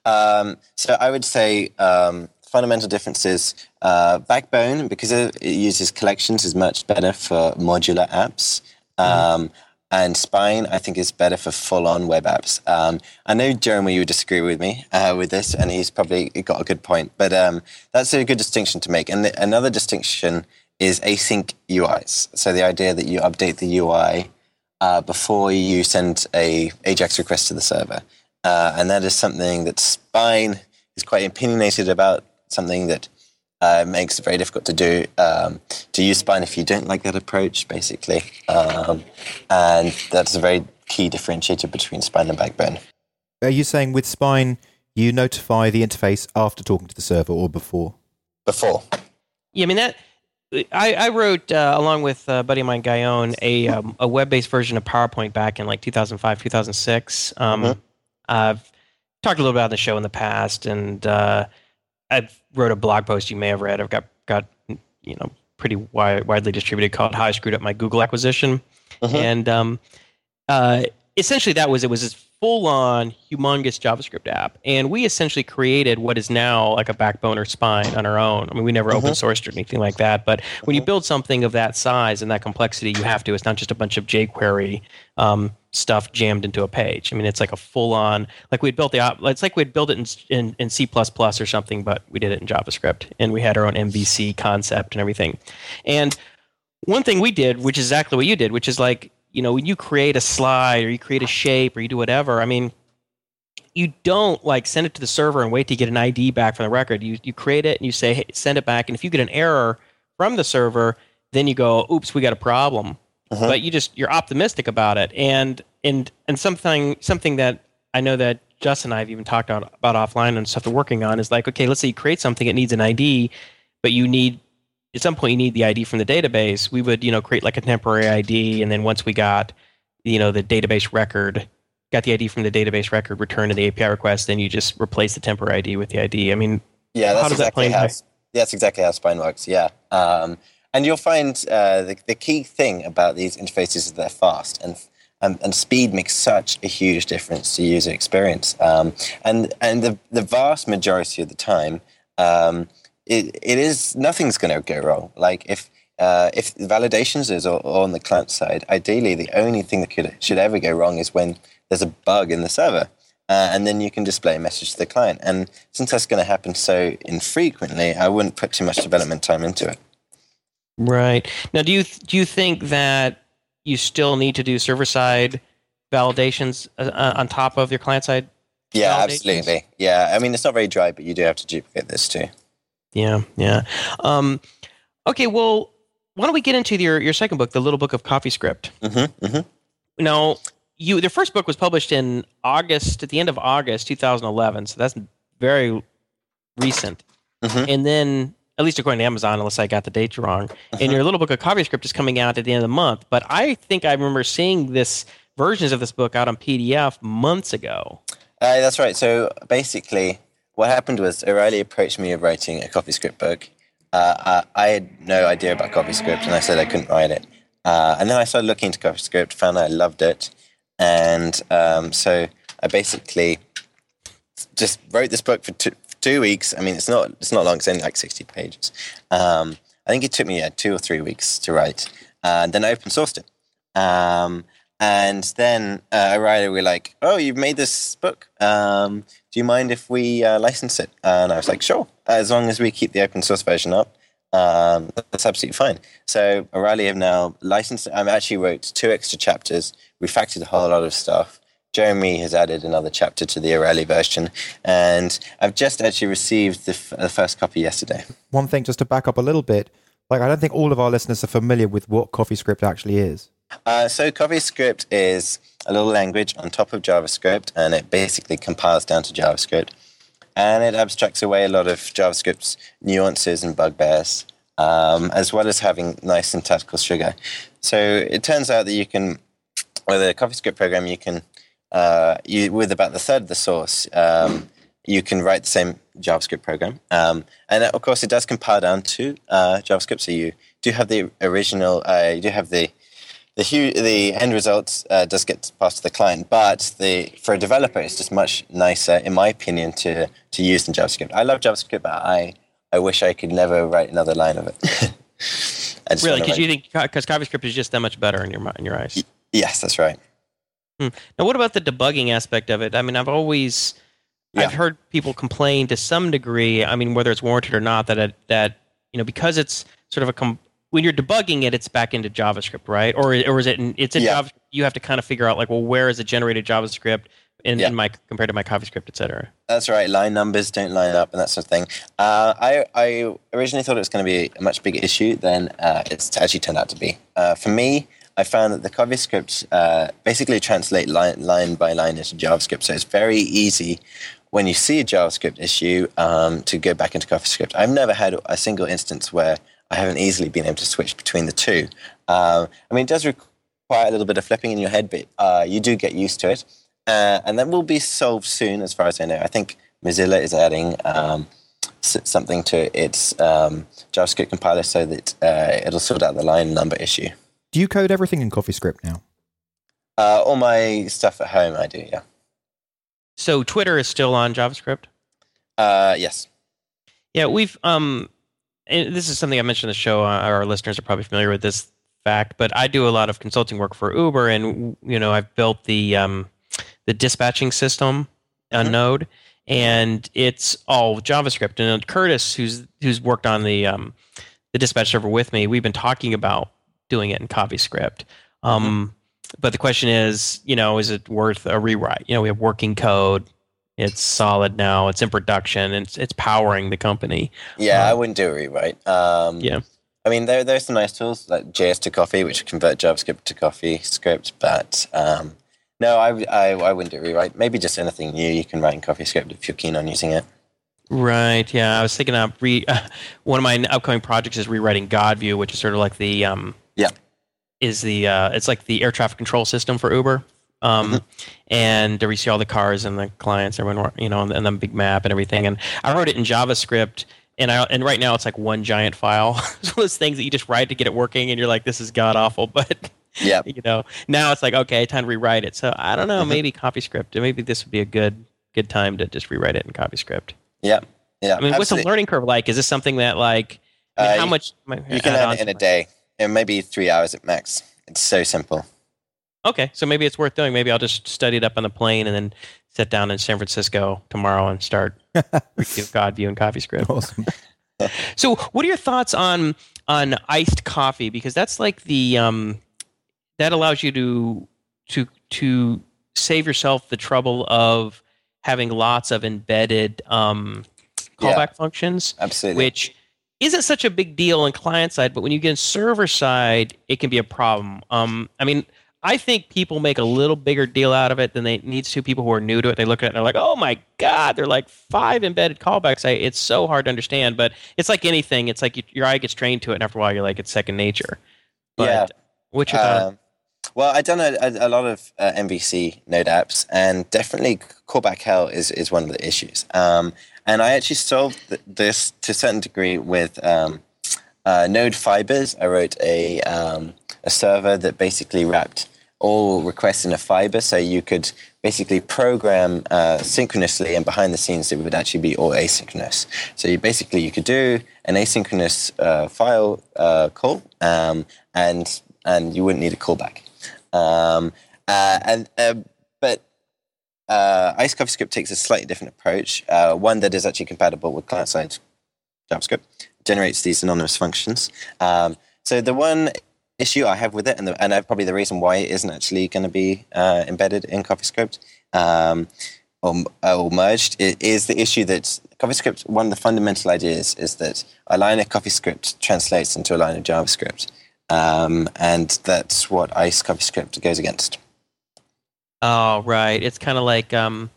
Um, so I would say um, fundamental differences. Uh, Backbone, because it, it uses collections, is much better for modular apps. Um, And Spine, I think, is better for full-on web apps. Um, I know Jeremy, you would disagree with me uh, with this, and he's probably got a good point. But um, that's a good distinction to make. And the, another distinction is async UIs. So the idea that you update the UI uh, before you send a AJAX request to the server. Uh, and that is something that Spine is quite opinionated about, something that uh, makes it very difficult to do, um, to use Spine if you don't like that approach, basically. Um, and that's a very key differentiator between Spine and Backbone. Are you saying with Spine, you notify the interface after talking to the server or before? Before. Yeah, I mean that. I, I wrote uh, along with a buddy of mine, Guyon, a um, a web based version of PowerPoint back in like 2005, 2006. Um, Mhm. I've talked a little bit about the show in the past, and uh, I wrote a blog post you may have read. I've got got you know pretty wide, widely distributed called "How I Screwed Up My Google Acquisition," Mhm. and um, uh, essentially that was it was full on humongous JavaScript app, and we essentially created what is now like a backbone or spine on our own. I mean, we never open sourced or anything like that, but when you build something of that size and that complexity, you have to. It's not just a bunch of jQuery um, stuff jammed into a page. I mean, it's like a full on like we'd built the op- it's like we'd built it in, in in C or something, but we did it in JavaScript, and we had our own MVC concept and everything, and one thing we did, which is exactly what you did, which is like, you know, when you create a slide or you create a shape or you do whatever, I mean, you don't like send it to the server and wait to get an ID back from the record. You, you create it and you say, hey, send it back. And if you get an error from the server, then you go, oops, we got a problem. Mhm. But you just, you're optimistic about it. And, and, and something, something that I know that Justin and I have even talked about, about offline and stuff they're working on is like, okay, let's say you create something, it needs an ID, but you need at some point you need the ID from the database. We would, you know, create like a temporary ID, and then once we got, you know, the database record, got the ID from the database record, return to the API request, then you just replace the temporary ID with the ID. I mean, Yeah, How that's does that exactly play how. That's exactly how Spine works. Yeah, um, and you'll find uh, the the key thing about these interfaces is they're fast, and and, and speed makes such a huge difference to user experience. Um, and and the, the vast majority of the time, um, it, it is nothing's going to go wrong. Like if uh, if validations is all, all on the client side, ideally the only thing that could should ever go wrong is when there's a bug in the server. Uh, and then you can display a message to the client. And since that's going to happen so infrequently, I wouldn't put too much development time into it. Right now, do you do you think that you still need to do server side validations uh, uh on top of your client side? Yeah, absolutely. Yeah, I mean it's not very dry, but you do have to duplicate this too. Yeah, yeah. Um, okay, well, why don't we get into your your second book, the Little Book of CoffeeScript? Mm-hmm, mm-hmm. Now, you the first book was published in August at the end of August 2011, so that's very recent. Mm-hmm. And then at least according to Amazon, unless I got the dates wrong. And your little book of Coffee Script is coming out at the end of the month. But I think I remember seeing this versions of this book out on PDF months ago. Uh, that's right. So basically, what happened was O'Reilly approached me of writing a CoffeeScript book. Uh, I, had no idea about CoffeeScript, and I said I couldn't write it. Uh, and then I started looking into CoffeeScript, found I loved it, and um, so I basically just wrote this book for two, for two weeks. I mean, it's not it's not long; it's only like sixty pages. Um, I think it took me yeah, two or three weeks to write, and then I open sourced it. Um, and then uh, O'Reilly were like, "Oh, you've made this book. Um, do you mind if we uh, license it?" And I was like, "Sure, as long as we keep the open source version up." Um, that's absolutely fine. So O'Reilly have now licensed. I've actually wrote two extra chapters, refactored a whole lot of stuff. Jeremy has added another chapter to the O'Reilly version, and I've just actually received the, f- the first copy yesterday. One thing, just to back up a little bit, like I don't think all of our listeners are familiar with what CoffeeScript actually is. Uh, so CoffeeScript is a little language on top of JavaScript, and it basically compiles down to JavaScript, and it abstracts away a lot of JavaScript's nuances and bugbears, um, as well as having nice syntactical sugar. So it turns out that you can, with a CoffeeScript program, you can, uh, you with about the third of the source, um, you can write the same JavaScript program, um, and of course it does compile down to uh, JavaScript. So you do have the original, uh, you do have the the hu- the end result uh, does get passed to the client, but the for a developer, it's just much nicer, in my opinion, to to use than JavaScript. I love JavaScript, but I I wish I could never write another line of it. Really, because you think because JavaScript is just that much better in your in your eyes. yes, that's right. Now, what about the debugging aspect of it? I mean, I've always Yeah. I've heard people complain to some degree. I mean, whether it's warranted or not, that it, that you know because it's sort of a com- when you're debugging it, it's back into JavaScript, right? Or or is it in, it's in Yeah. JavaScript? You have to kind of figure out like, well, where is it generated JavaScript in, Yeah. in my compared to my CoffeeScript, etc. That's right. Line numbers don't line up and that sort of thing. Uh, I, I originally thought it was going to be a much bigger issue than uh, it's actually turned out to be. Uh, for me, I found that the CoffeeScript uh, basically translate line, line by line into JavaScript. So it's very easy when you see a JavaScript issue um, to go back into CoffeeScript. I've never had a single instance where I haven't easily been able to switch between the two. Um, I mean, it does require a little bit of flipping in your head, but uh, you do get used to it. Uh, and that will be solved soon, as far as I know. I think Mozilla is adding um, something to its um, JavaScript compiler so that uh, it'll sort out the line number issue. Do you code everything in CoffeeScript now? Uh, all my stuff at home, I do, yeah. So Twitter is still on JavaScript. Uh, yes. Yeah, we've um, and this is something I mentioned in the show. Uh, our listeners are probably familiar with this fact, but I do a lot of consulting work for Uber, and you know, I've built the um, the dispatching system on Mhm. Node, and it's all JavaScript. And Curtis, who's who's worked on the um, the dispatch server with me, we've been talking about doing it in CoffeeScript. Um, But the question is, you know, is it worth a rewrite? You know, we have working code. It's solid now. It's in production. It's it's powering the company. Yeah, Um, I wouldn't do a rewrite. Um, Yeah. I mean, there there's some nice tools like JS to Coffee, which convert JavaScript to Coffee script, but um, no, I, I I wouldn't do a rewrite. Maybe just anything new you can write in CoffeeScript if you're keen on using it. Right. Yeah. I was thinking of re. one of my upcoming projects is rewriting GodView, which is sort of like the um. Yeah. Is the uh? It's like the air traffic control system for Uber. Um, Mhm. and we see all the cars and the clients, everyone, you know, and, and the big map and everything. And I wrote it in JavaScript, and I and right now it's like one giant file. it's one of those things that you just write to get it working, and you're like, this is god awful. But Yeah. you know, now it's like okay, time to rewrite it. So I don't know, Mhm. maybe CoffeeScript. Maybe this would be a good good time to just rewrite it in CoffeeScript. Yeah. Yeah. I mean, what's the learning curve like? Is this something that like I mean, Uh, how you- much You can learn it in a day, and maybe three hours at max. It's so simple. Okay, so maybe it's worth doing. Maybe I'll just study it up on the plane and then sit down in San Francisco tomorrow and start with God View and CoffeeScript. Awesome. So, what are your thoughts on on iced coffee? Because that's like the um, that allows you to to to save yourself the trouble of having lots of embedded um, Yeah. callback functions, Absolutely. which isn't such a big deal on client side, but when you get in server side, it can be a problem. Um, I mean, I think people make a little bigger deal out of it than they needs to. People who are new to it, they look at it and they're like, "Oh my god!" They're like five embedded callbacks. I, it's so hard to understand, but it's like anything. It's like you, your eye gets trained to it, and after a while, you're like, it's second nature. But Yeah. what's your thought? Um, well, I've done a, a, a lot of uh, MVC Node apps, and definitely callback hell is, is one of the issues. Um, and I actually solved th- this to a certain degree with um, uh, Node Fibers. I wrote a, um, a server that basically wrapped all requests in a fiber, so you could basically program uh, synchronously, and behind the scenes it would actually be all asynchronous. So you basically you could do an asynchronous uh, file uh, call, um, and and you wouldn't need a callback. Um, uh, and uh, but uh, Iced CoffeeScript takes a slightly different approach, one that is actually compatible with client-side JavaScript, generates these anonymous functions. Um, so the one issue I have with it, and, the, and probably the reason why it isn't actually going to be uh, embedded in CoffeeScript um, or, or merged, is the issue that CoffeeScript, one of the fundamental ideas is that a line of CoffeeScript translates into a line of JavaScript. Um, and that's what Iced CoffeeScript goes against. Oh, right. It's kind of like um,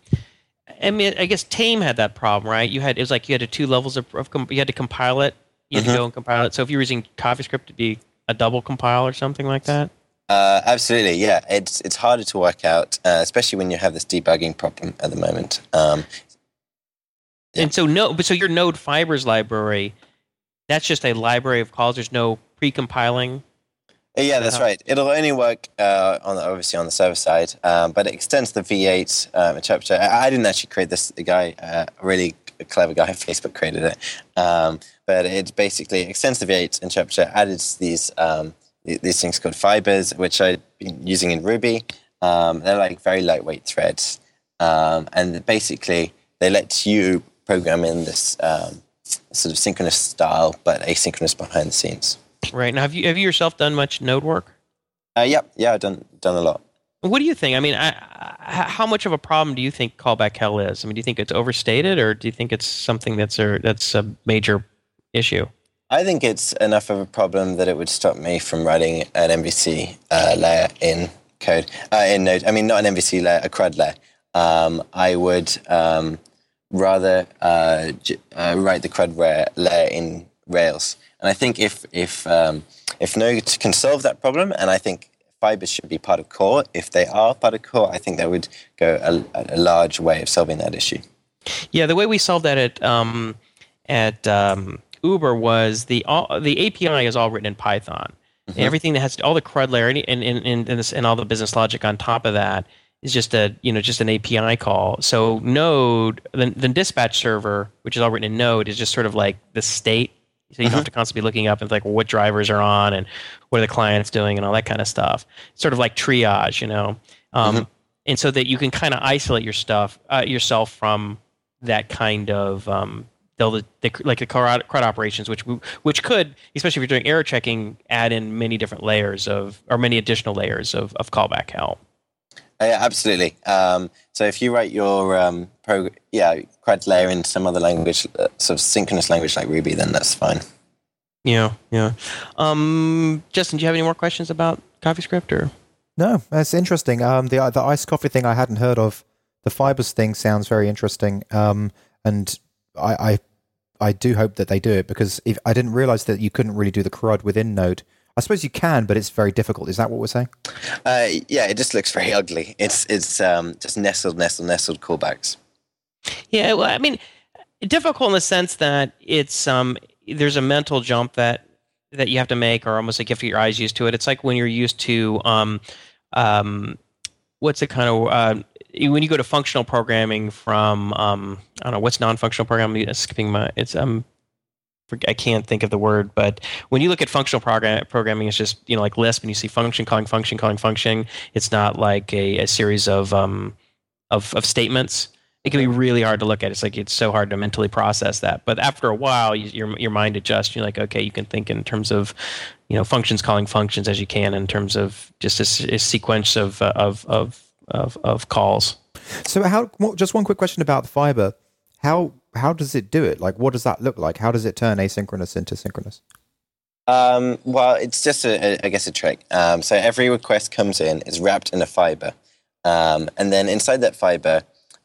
I mean, I guess Tame had that problem, right? You had it was like you had a two levels of, of you had to compile it, you had Mhm. to go and compile it. So if you were using CoffeeScript, to be a double compile or something like that. Uh, absolutely, yeah. It's it's harder to work out, uh, especially when you have this debugging problem at the moment. Um, Yeah. And so no, but so your Node Fibers library, that's just a library of calls. There's no pre-compiling. yeah, that's right. It'll only work uh, on the, obviously on the server side, um, but it extends the V8 um, interpreter. I, I didn't actually create this. The guy, uh, a clever guy, Facebook created it. Um, but it basically extends the V8 interpreter, added these um, these things called fibers, which I've been using in Ruby. Um, they're like very lightweight threads, um, and basically they let you program in this um, sort of synchronous style, but asynchronous behind the scenes. Right now, have you have you yourself done much Node work? Uh, yep, yeah, I've done done a lot. What do you think? I mean, I, I, how much of a problem do you think callback hell is? I mean, do you think it's overstated, or do you think it's something that's a that's a major issue? I think it's enough of a problem that it would stop me from writing an MVC uh, layer in code uh, in Node. I mean, not an MVC layer, a CRUD layer. Um, I would um, rather uh, j- uh, write the CRUD layer in Rails. And I think if if um, if Node can solve that problem, and I think fibers should be part of core. If they are part of core, I think that would go a, a large way of solving that issue. Yeah, the way we solved that at um, at um, Uber was the all, the API is all written in Python. And everything that has all the CRUD layer and and, and, and, this, and all the business logic on top of that is just a you know just an API call. So Node, the, the dispatch server, which is all written in Node, is just sort of like the state. So you don't have to constantly be looking up and like what drivers are on and what are the clients doing and all that kind of stuff. Sort of like triage, you know. Um, And so that you can kind of isolate your stuff uh, yourself from that kind of um, the, the, like the CRUD, CRUD operations, which which could, especially if you're doing error checking, add in many different layers of or many additional layers of, of callback hell. Uh, Yeah, absolutely. Um, so if you write your um, prog- yeah CRUD layer in some other language, uh, sort of synchronous language like Ruby, then that's fine. Yeah, yeah. Um, Justin, do you have any more questions about CoffeeScript or? No, that's interesting. Um, the the iced coffee thing I hadn't heard of. The fibers thing sounds very interesting. Um, and I, I I do hope that they do it because if I didn't realize that you couldn't really do the CRUD within Node. I suppose you can, but it's very difficult. Is that what we're saying? Uh, yeah, it just looks very ugly. It's it's um, just nestled, nestled, nestled callbacks. Yeah, well, I mean, difficult in the sense that it's um, there's a mental jump that that you have to make or almost like you have to get your eyes used to it. It's like when you're used to um, um, what's it kind of uh, when you go to functional programming from um, I don't know what's non-functional programming. It's skipping my it's um I can't think of the word, but when you look at functional program, programming, it's just you know like Lisp, and you see function calling function calling function. It's not like a, a series of um of of statements. It can be really hard to look at. It's like it's so hard to mentally process that. But after a while, you, your your mind adjusts. You're like, okay, you can think in terms of you know functions calling functions as you can in terms of just a, a sequence of of of of, of calls. So how? Just one quick question about the fiber. How how does it do it? Like, what does that look like? How does it turn asynchronous into synchronous? Um, well, it's just a, a, I guess a trick. Um, so every request comes in is wrapped in a fiber, um, and then inside that fiber,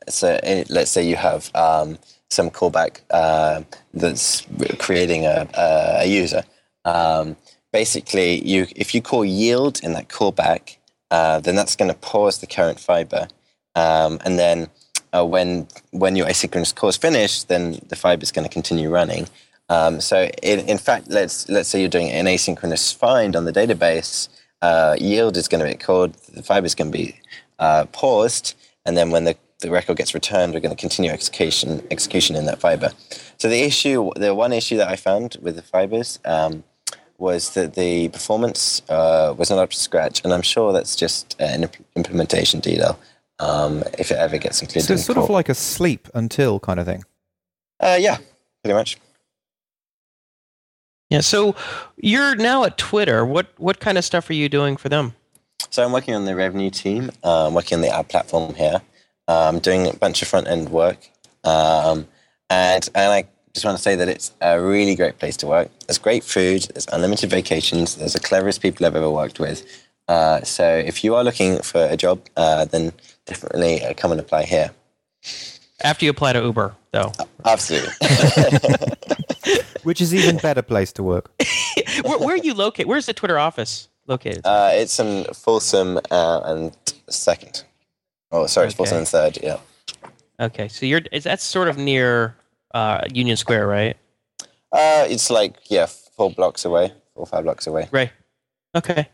so it, let's say you have um, some callback uh, that's creating a, a user. Um, basically, you if you call yield in that callback, uh, then that's going to pause the current fiber, um, and then uh, when when your asynchronous call is finished, then the fiber is going to continue running. Um, so in, in fact, let's let's say you're doing an asynchronous find on the database, uh, yield is going to be called, the fiber is going to be uh, paused, and then when the, the record gets returned, we're going to continue execution execution in that fiber. So the issue, the one issue that I found with the fibers um, was that the performance uh, was not up to scratch, and I'm sure that's just an implementation detail um, if it ever gets included. So it's in sort of like a sleep until kind of thing. Uh, yeah, pretty much. Yeah. So you're now at Twitter. What what kind of stuff are you doing for them? So I'm working on the revenue team. Uh, I'm working on the ad platform here. I'm um, doing a bunch of front end work, um, and and I just want to say that it's a really great place to work. There's great food. There's unlimited vacations. There's the cleverest people I've ever worked with. Uh, so if you are looking for a job, uh, then definitely uh, come and apply here. After you apply to Uber, though. Absolutely. Which is even better place to work. where, where, are you located? Where's the Twitter office located? Uh, it's in Folsom uh, and second. Oh, sorry, it's Folsom and third. Yeah. Okay, so you're is that sort of near uh, Union Square, right? Uh, it's like yeah, four blocks away, four or five blocks away. Right. Okay.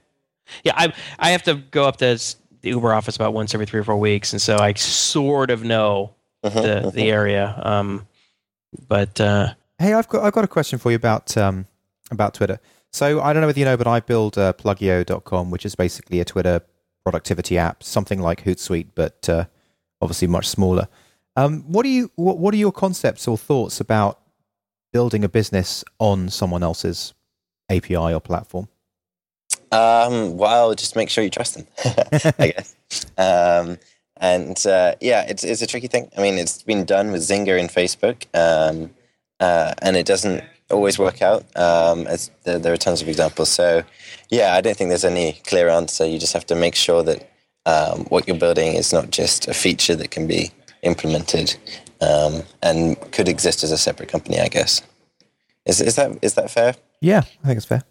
Yeah, I I have to go up to the Uber office about once every three or four weeks, and so I sort of know mm-hmm, the mm-hmm. the area. Um, but uh, hey, I've got I've got a question for you about um, about Twitter. So I don't know whether you know, but I build uh, Plugio.com, which is basically a Twitter productivity app, something like Hootsuite, but uh, obviously much smaller. Um, what do you what, what are your concepts or thoughts about building a business on someone else's API or platform? Um, well, just make sure you trust them, I guess. Um, and uh, yeah, it's it's a tricky thing. I mean, it's been done with Zynga and Facebook, um, uh, and it doesn't always work out. Um, as there, there, are tons of examples. So yeah, I don't think there's any clear answer. You just have to make sure that um, what you're building is not just a feature that can be implemented um, and could exist as a separate company. I guess. Is is that is that fair? Yeah, I think it's fair.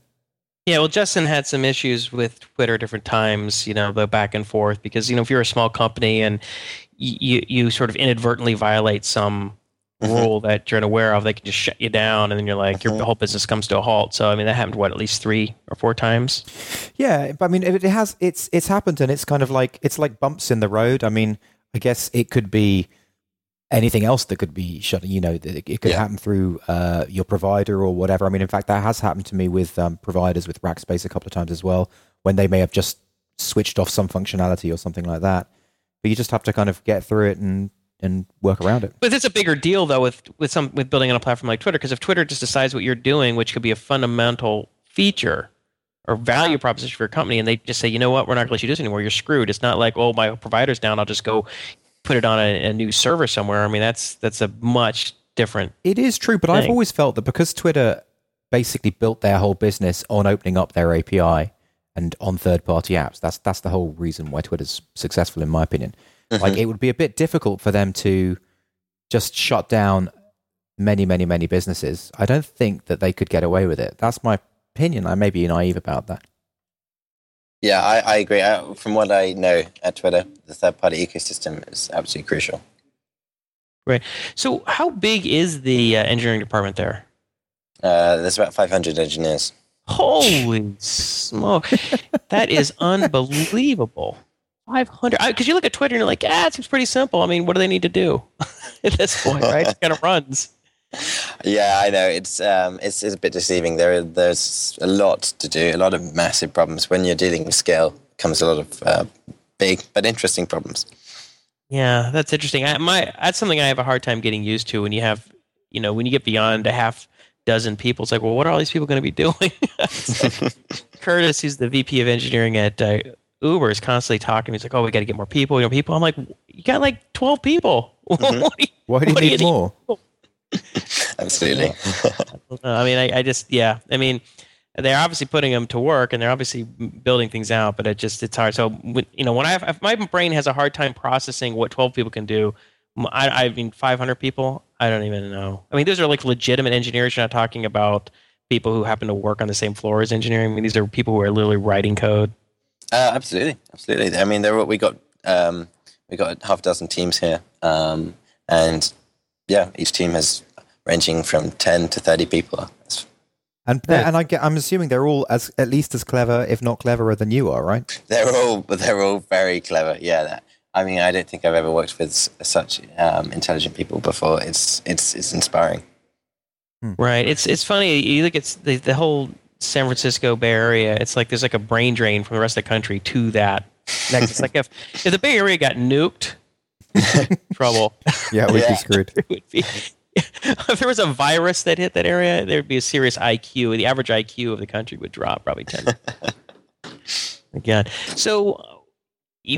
Yeah, well, Justin had some issues with Twitter at different times, you know, the back and forth because you know if you're a small company and you you sort of inadvertently violate some mm-hmm. rule that you're unaware of, they can just shut you down, and then you're like mm-hmm. your whole business comes to a halt. So I mean, that happened what at least three or four times. Yeah, but I mean, it has it's it's happened, and it's kind of like it's like bumps in the road. I mean, I guess it could be anything else that could be shut. You know, it could yeah. happen through uh, your provider or whatever. I mean, in fact, that has happened to me with um, providers with Rackspace a couple of times as well, when they may have just switched off some functionality or something like that. But you just have to kind of get through it and and work around it. But it's a bigger deal though with with some with building on a platform like Twitter because if Twitter just decides what you're doing, which could be a fundamental feature or value proposition for your company, and they just say, you know what, we're not going to let you do this anymore. You're screwed. It's not like, oh, my provider's down. I'll just go put it on a, a new server somewhere. I mean, that's that's a much different. It is true, but thing. I've always felt that because Twitter basically built their whole business on opening up their API and on third-party apps. That's that's the whole reason why Twitter's successful, in my opinion. Mm-hmm. Like, it would be a bit difficult for them to just shut down many, many, many businesses. I don't think that they could get away with it. That's my opinion. I may be naive about that. Yeah, I, I agree. I, from what I know at Twitter, the third party ecosystem is absolutely crucial. Right. So, how big is the uh, engineering department there? Uh, there's about 500 engineers. Holy smoke! that is unbelievable. 500 because you look at twitter and you're like ah it seems pretty simple i mean what do they need to do at this point right it kind of runs Yeah, I know it's um, it's, it's a bit deceiving. There, there's a lot to do, a lot of massive problems. When you're dealing with scale, comes a lot of uh, big but interesting problems. yeah that's interesting I, my that's something i have a hard time getting used to when you have you know when you get beyond a half dozen people it's like well what are all these people going to be doing curtis who's the vp of engineering at uh, uber is constantly talking he's like oh we got to get more people you know people i'm like you got like 12 people what do you, Why do you what need more? Absolutely. Uh, I mean, I, I just, yeah. I mean, they're obviously putting them to work and they're obviously building things out, but it just, it's hard. So, you know, when I have, if my brain has a hard time processing what 12 people can do, I mean, 500 people, I don't even know. I mean, those are like legitimate engineers. You're not talking about people who happen to work on the same floor as engineering. I mean, these are people who are literally writing code. Uh, absolutely, absolutely. I mean, there were, we got um, we got half a dozen teams here, um, and yeah, each team has ranging from ten to thirty people. And and I get, I'm assuming they're all as at least as clever, if not cleverer, than you are, right? They're all they're all very clever. Yeah, I mean, I don't think I've ever worked with such um, intelligent people before. It's it's it's inspiring. Right. It's it's funny. You look at the, the whole San Francisco Bay Area. It's like there's like a brain drain from the rest of the country to that. Next, it's like if if the Bay Area got nuked, trouble. Yeah, we'd Yeah. be screwed. It would be. If there was a virus that hit that area, there would be a serious IQ. The average IQ of the country would drop probably ten. Again, so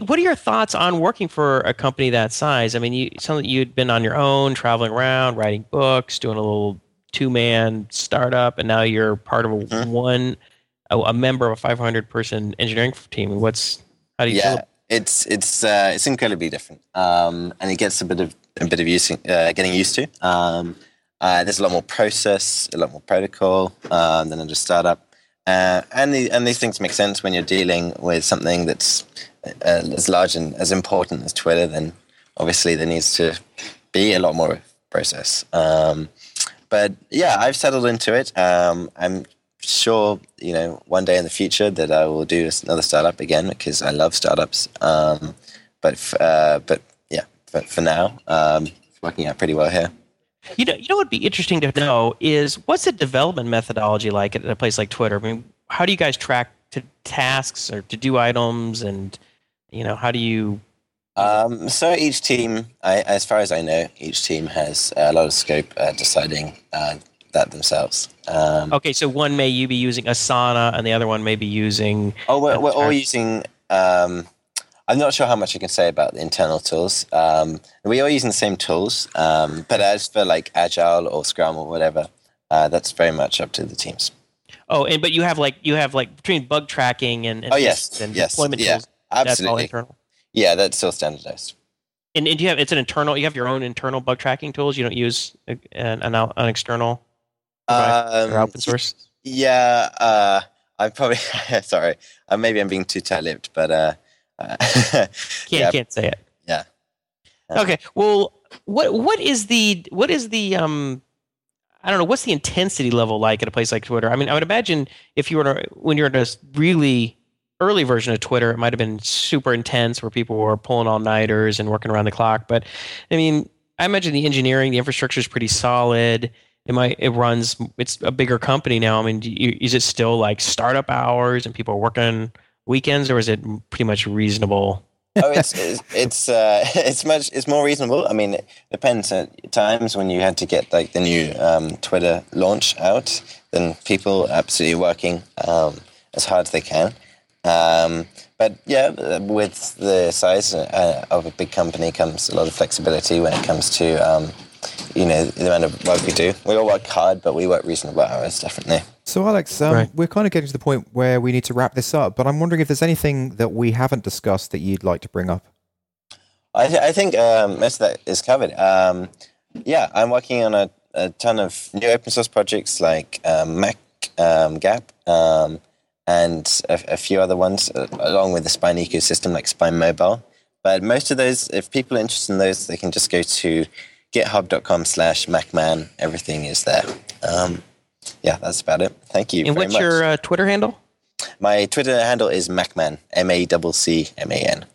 what are your thoughts on working for a company that size? I mean, you something you'd been on your own, traveling around, writing books, doing a little two-man startup, and now you're part of a Mhm. one, a, a member of a 500 person engineering team. What's how do you feel? It's it's uh, it's incredibly different, um, and it gets a bit of a bit of using uh, getting used to. Um, uh, there's a lot more process, a lot more protocol um, than in a startup, uh, and the, and these things make sense when you're dealing with something that's uh, as large and as important as Twitter. Then obviously there needs to be a lot more process. Um, but yeah, I've settled into it. Um, I'm sure, you know, one day in the future that I will do another startup again because I love startups. Um, but f- uh, but yeah, for, for now, um, it's working out pretty well here. You know, you know what'd be interesting to know is what's the development methodology like at a place like Twitter? I mean, how do you guys track to tasks or to do items, and you know, how do you? Um, so each team, I, as far as I know, each team has a lot of scope uh, deciding uh, that themselves. Um, Okay, so one may you be using Asana, and the other one may be using. Oh, we're, we're all using. Um, I'm not sure how much I can say about the internal tools. Um, we are using the same tools, um, but as for like Agile or Scrum or whatever, uh, that's very much up to the teams. Oh, and but you have like you have like between bug tracking and, and Oh, yes, and yes, deployment yeah, tools. That's all Absolutely. internal. Yeah, that's still standardized. And, and do you have it's an internal? You have your own internal bug tracking tools. You don't use an an, an external or Um, open source. Yeah, uh, I'm probably sorry. Uh, maybe I'm being too tight-lipped, but uh, uh, Can't yeah, can't say it. yeah. Okay. Well, what what is the what is the um I don't know what's the intensity level like at a place like Twitter? I mean, I would imagine if you were to, when you're in a really early version of Twitter, it might have been super intense where people were pulling all nighters and working around the clock. But I mean, I imagine the engineering, the infrastructure is pretty solid. It might it runs. It's a bigger company now. I mean, you, is it still like startup hours and people are working weekends, or is it pretty much reasonable? oh, it's it's it's, uh, it's much it's more reasonable. I mean, it depends. At times when you had to get like the new um, Twitter launch out, then people absolutely working um, as hard as they can. Um, but yeah, with the size uh, of a big company comes a lot of flexibility when it comes to um, you know the amount of work we do. We all work hard, but we work reasonable hours, definitely. So, Alex, um, Right. we're kind of getting to the point where we need to wrap this up, but I'm wondering if there's anything that we haven't discussed that you'd like to bring up. I, th- I think um, most of that is covered. Um, yeah, I'm working on a, a ton of new open source projects like um, Mac um, Gap um, and a, a few other ones, uh, along with the Spine ecosystem like Spine Mobile. But most of those, if people are interested in those, they can just go to github.com slash maccman. Everything is there. Um, yeah, that's about it. Thank you. And very what's much. your uh, Twitter handle? My Twitter handle is Maccman, M A C C M A N.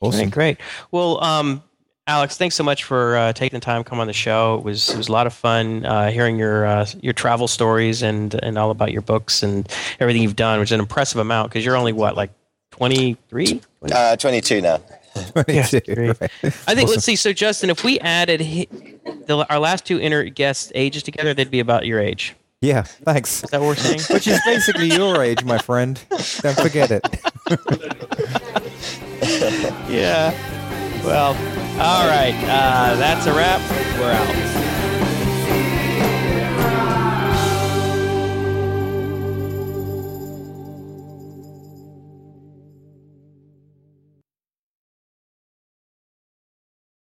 Awesome. Okay, great. Well, um, Alex, thanks so much for uh, taking the time to come on the show. It was it was a lot of fun uh, hearing your uh, your travel stories and and all about your books and everything you've done, which is an impressive amount because you're only what like 23. Uh, 22 now. 22, great. right. I think. Awesome. Let's see. So, Justin, if we added the, our last two inner guests' ages together, they'd be about your age. Yeah, thanks. Is that what we're saying? Which is basically your age, my friend. Don't forget it. yeah. Well, all right. Uh, that's a wrap. We're out.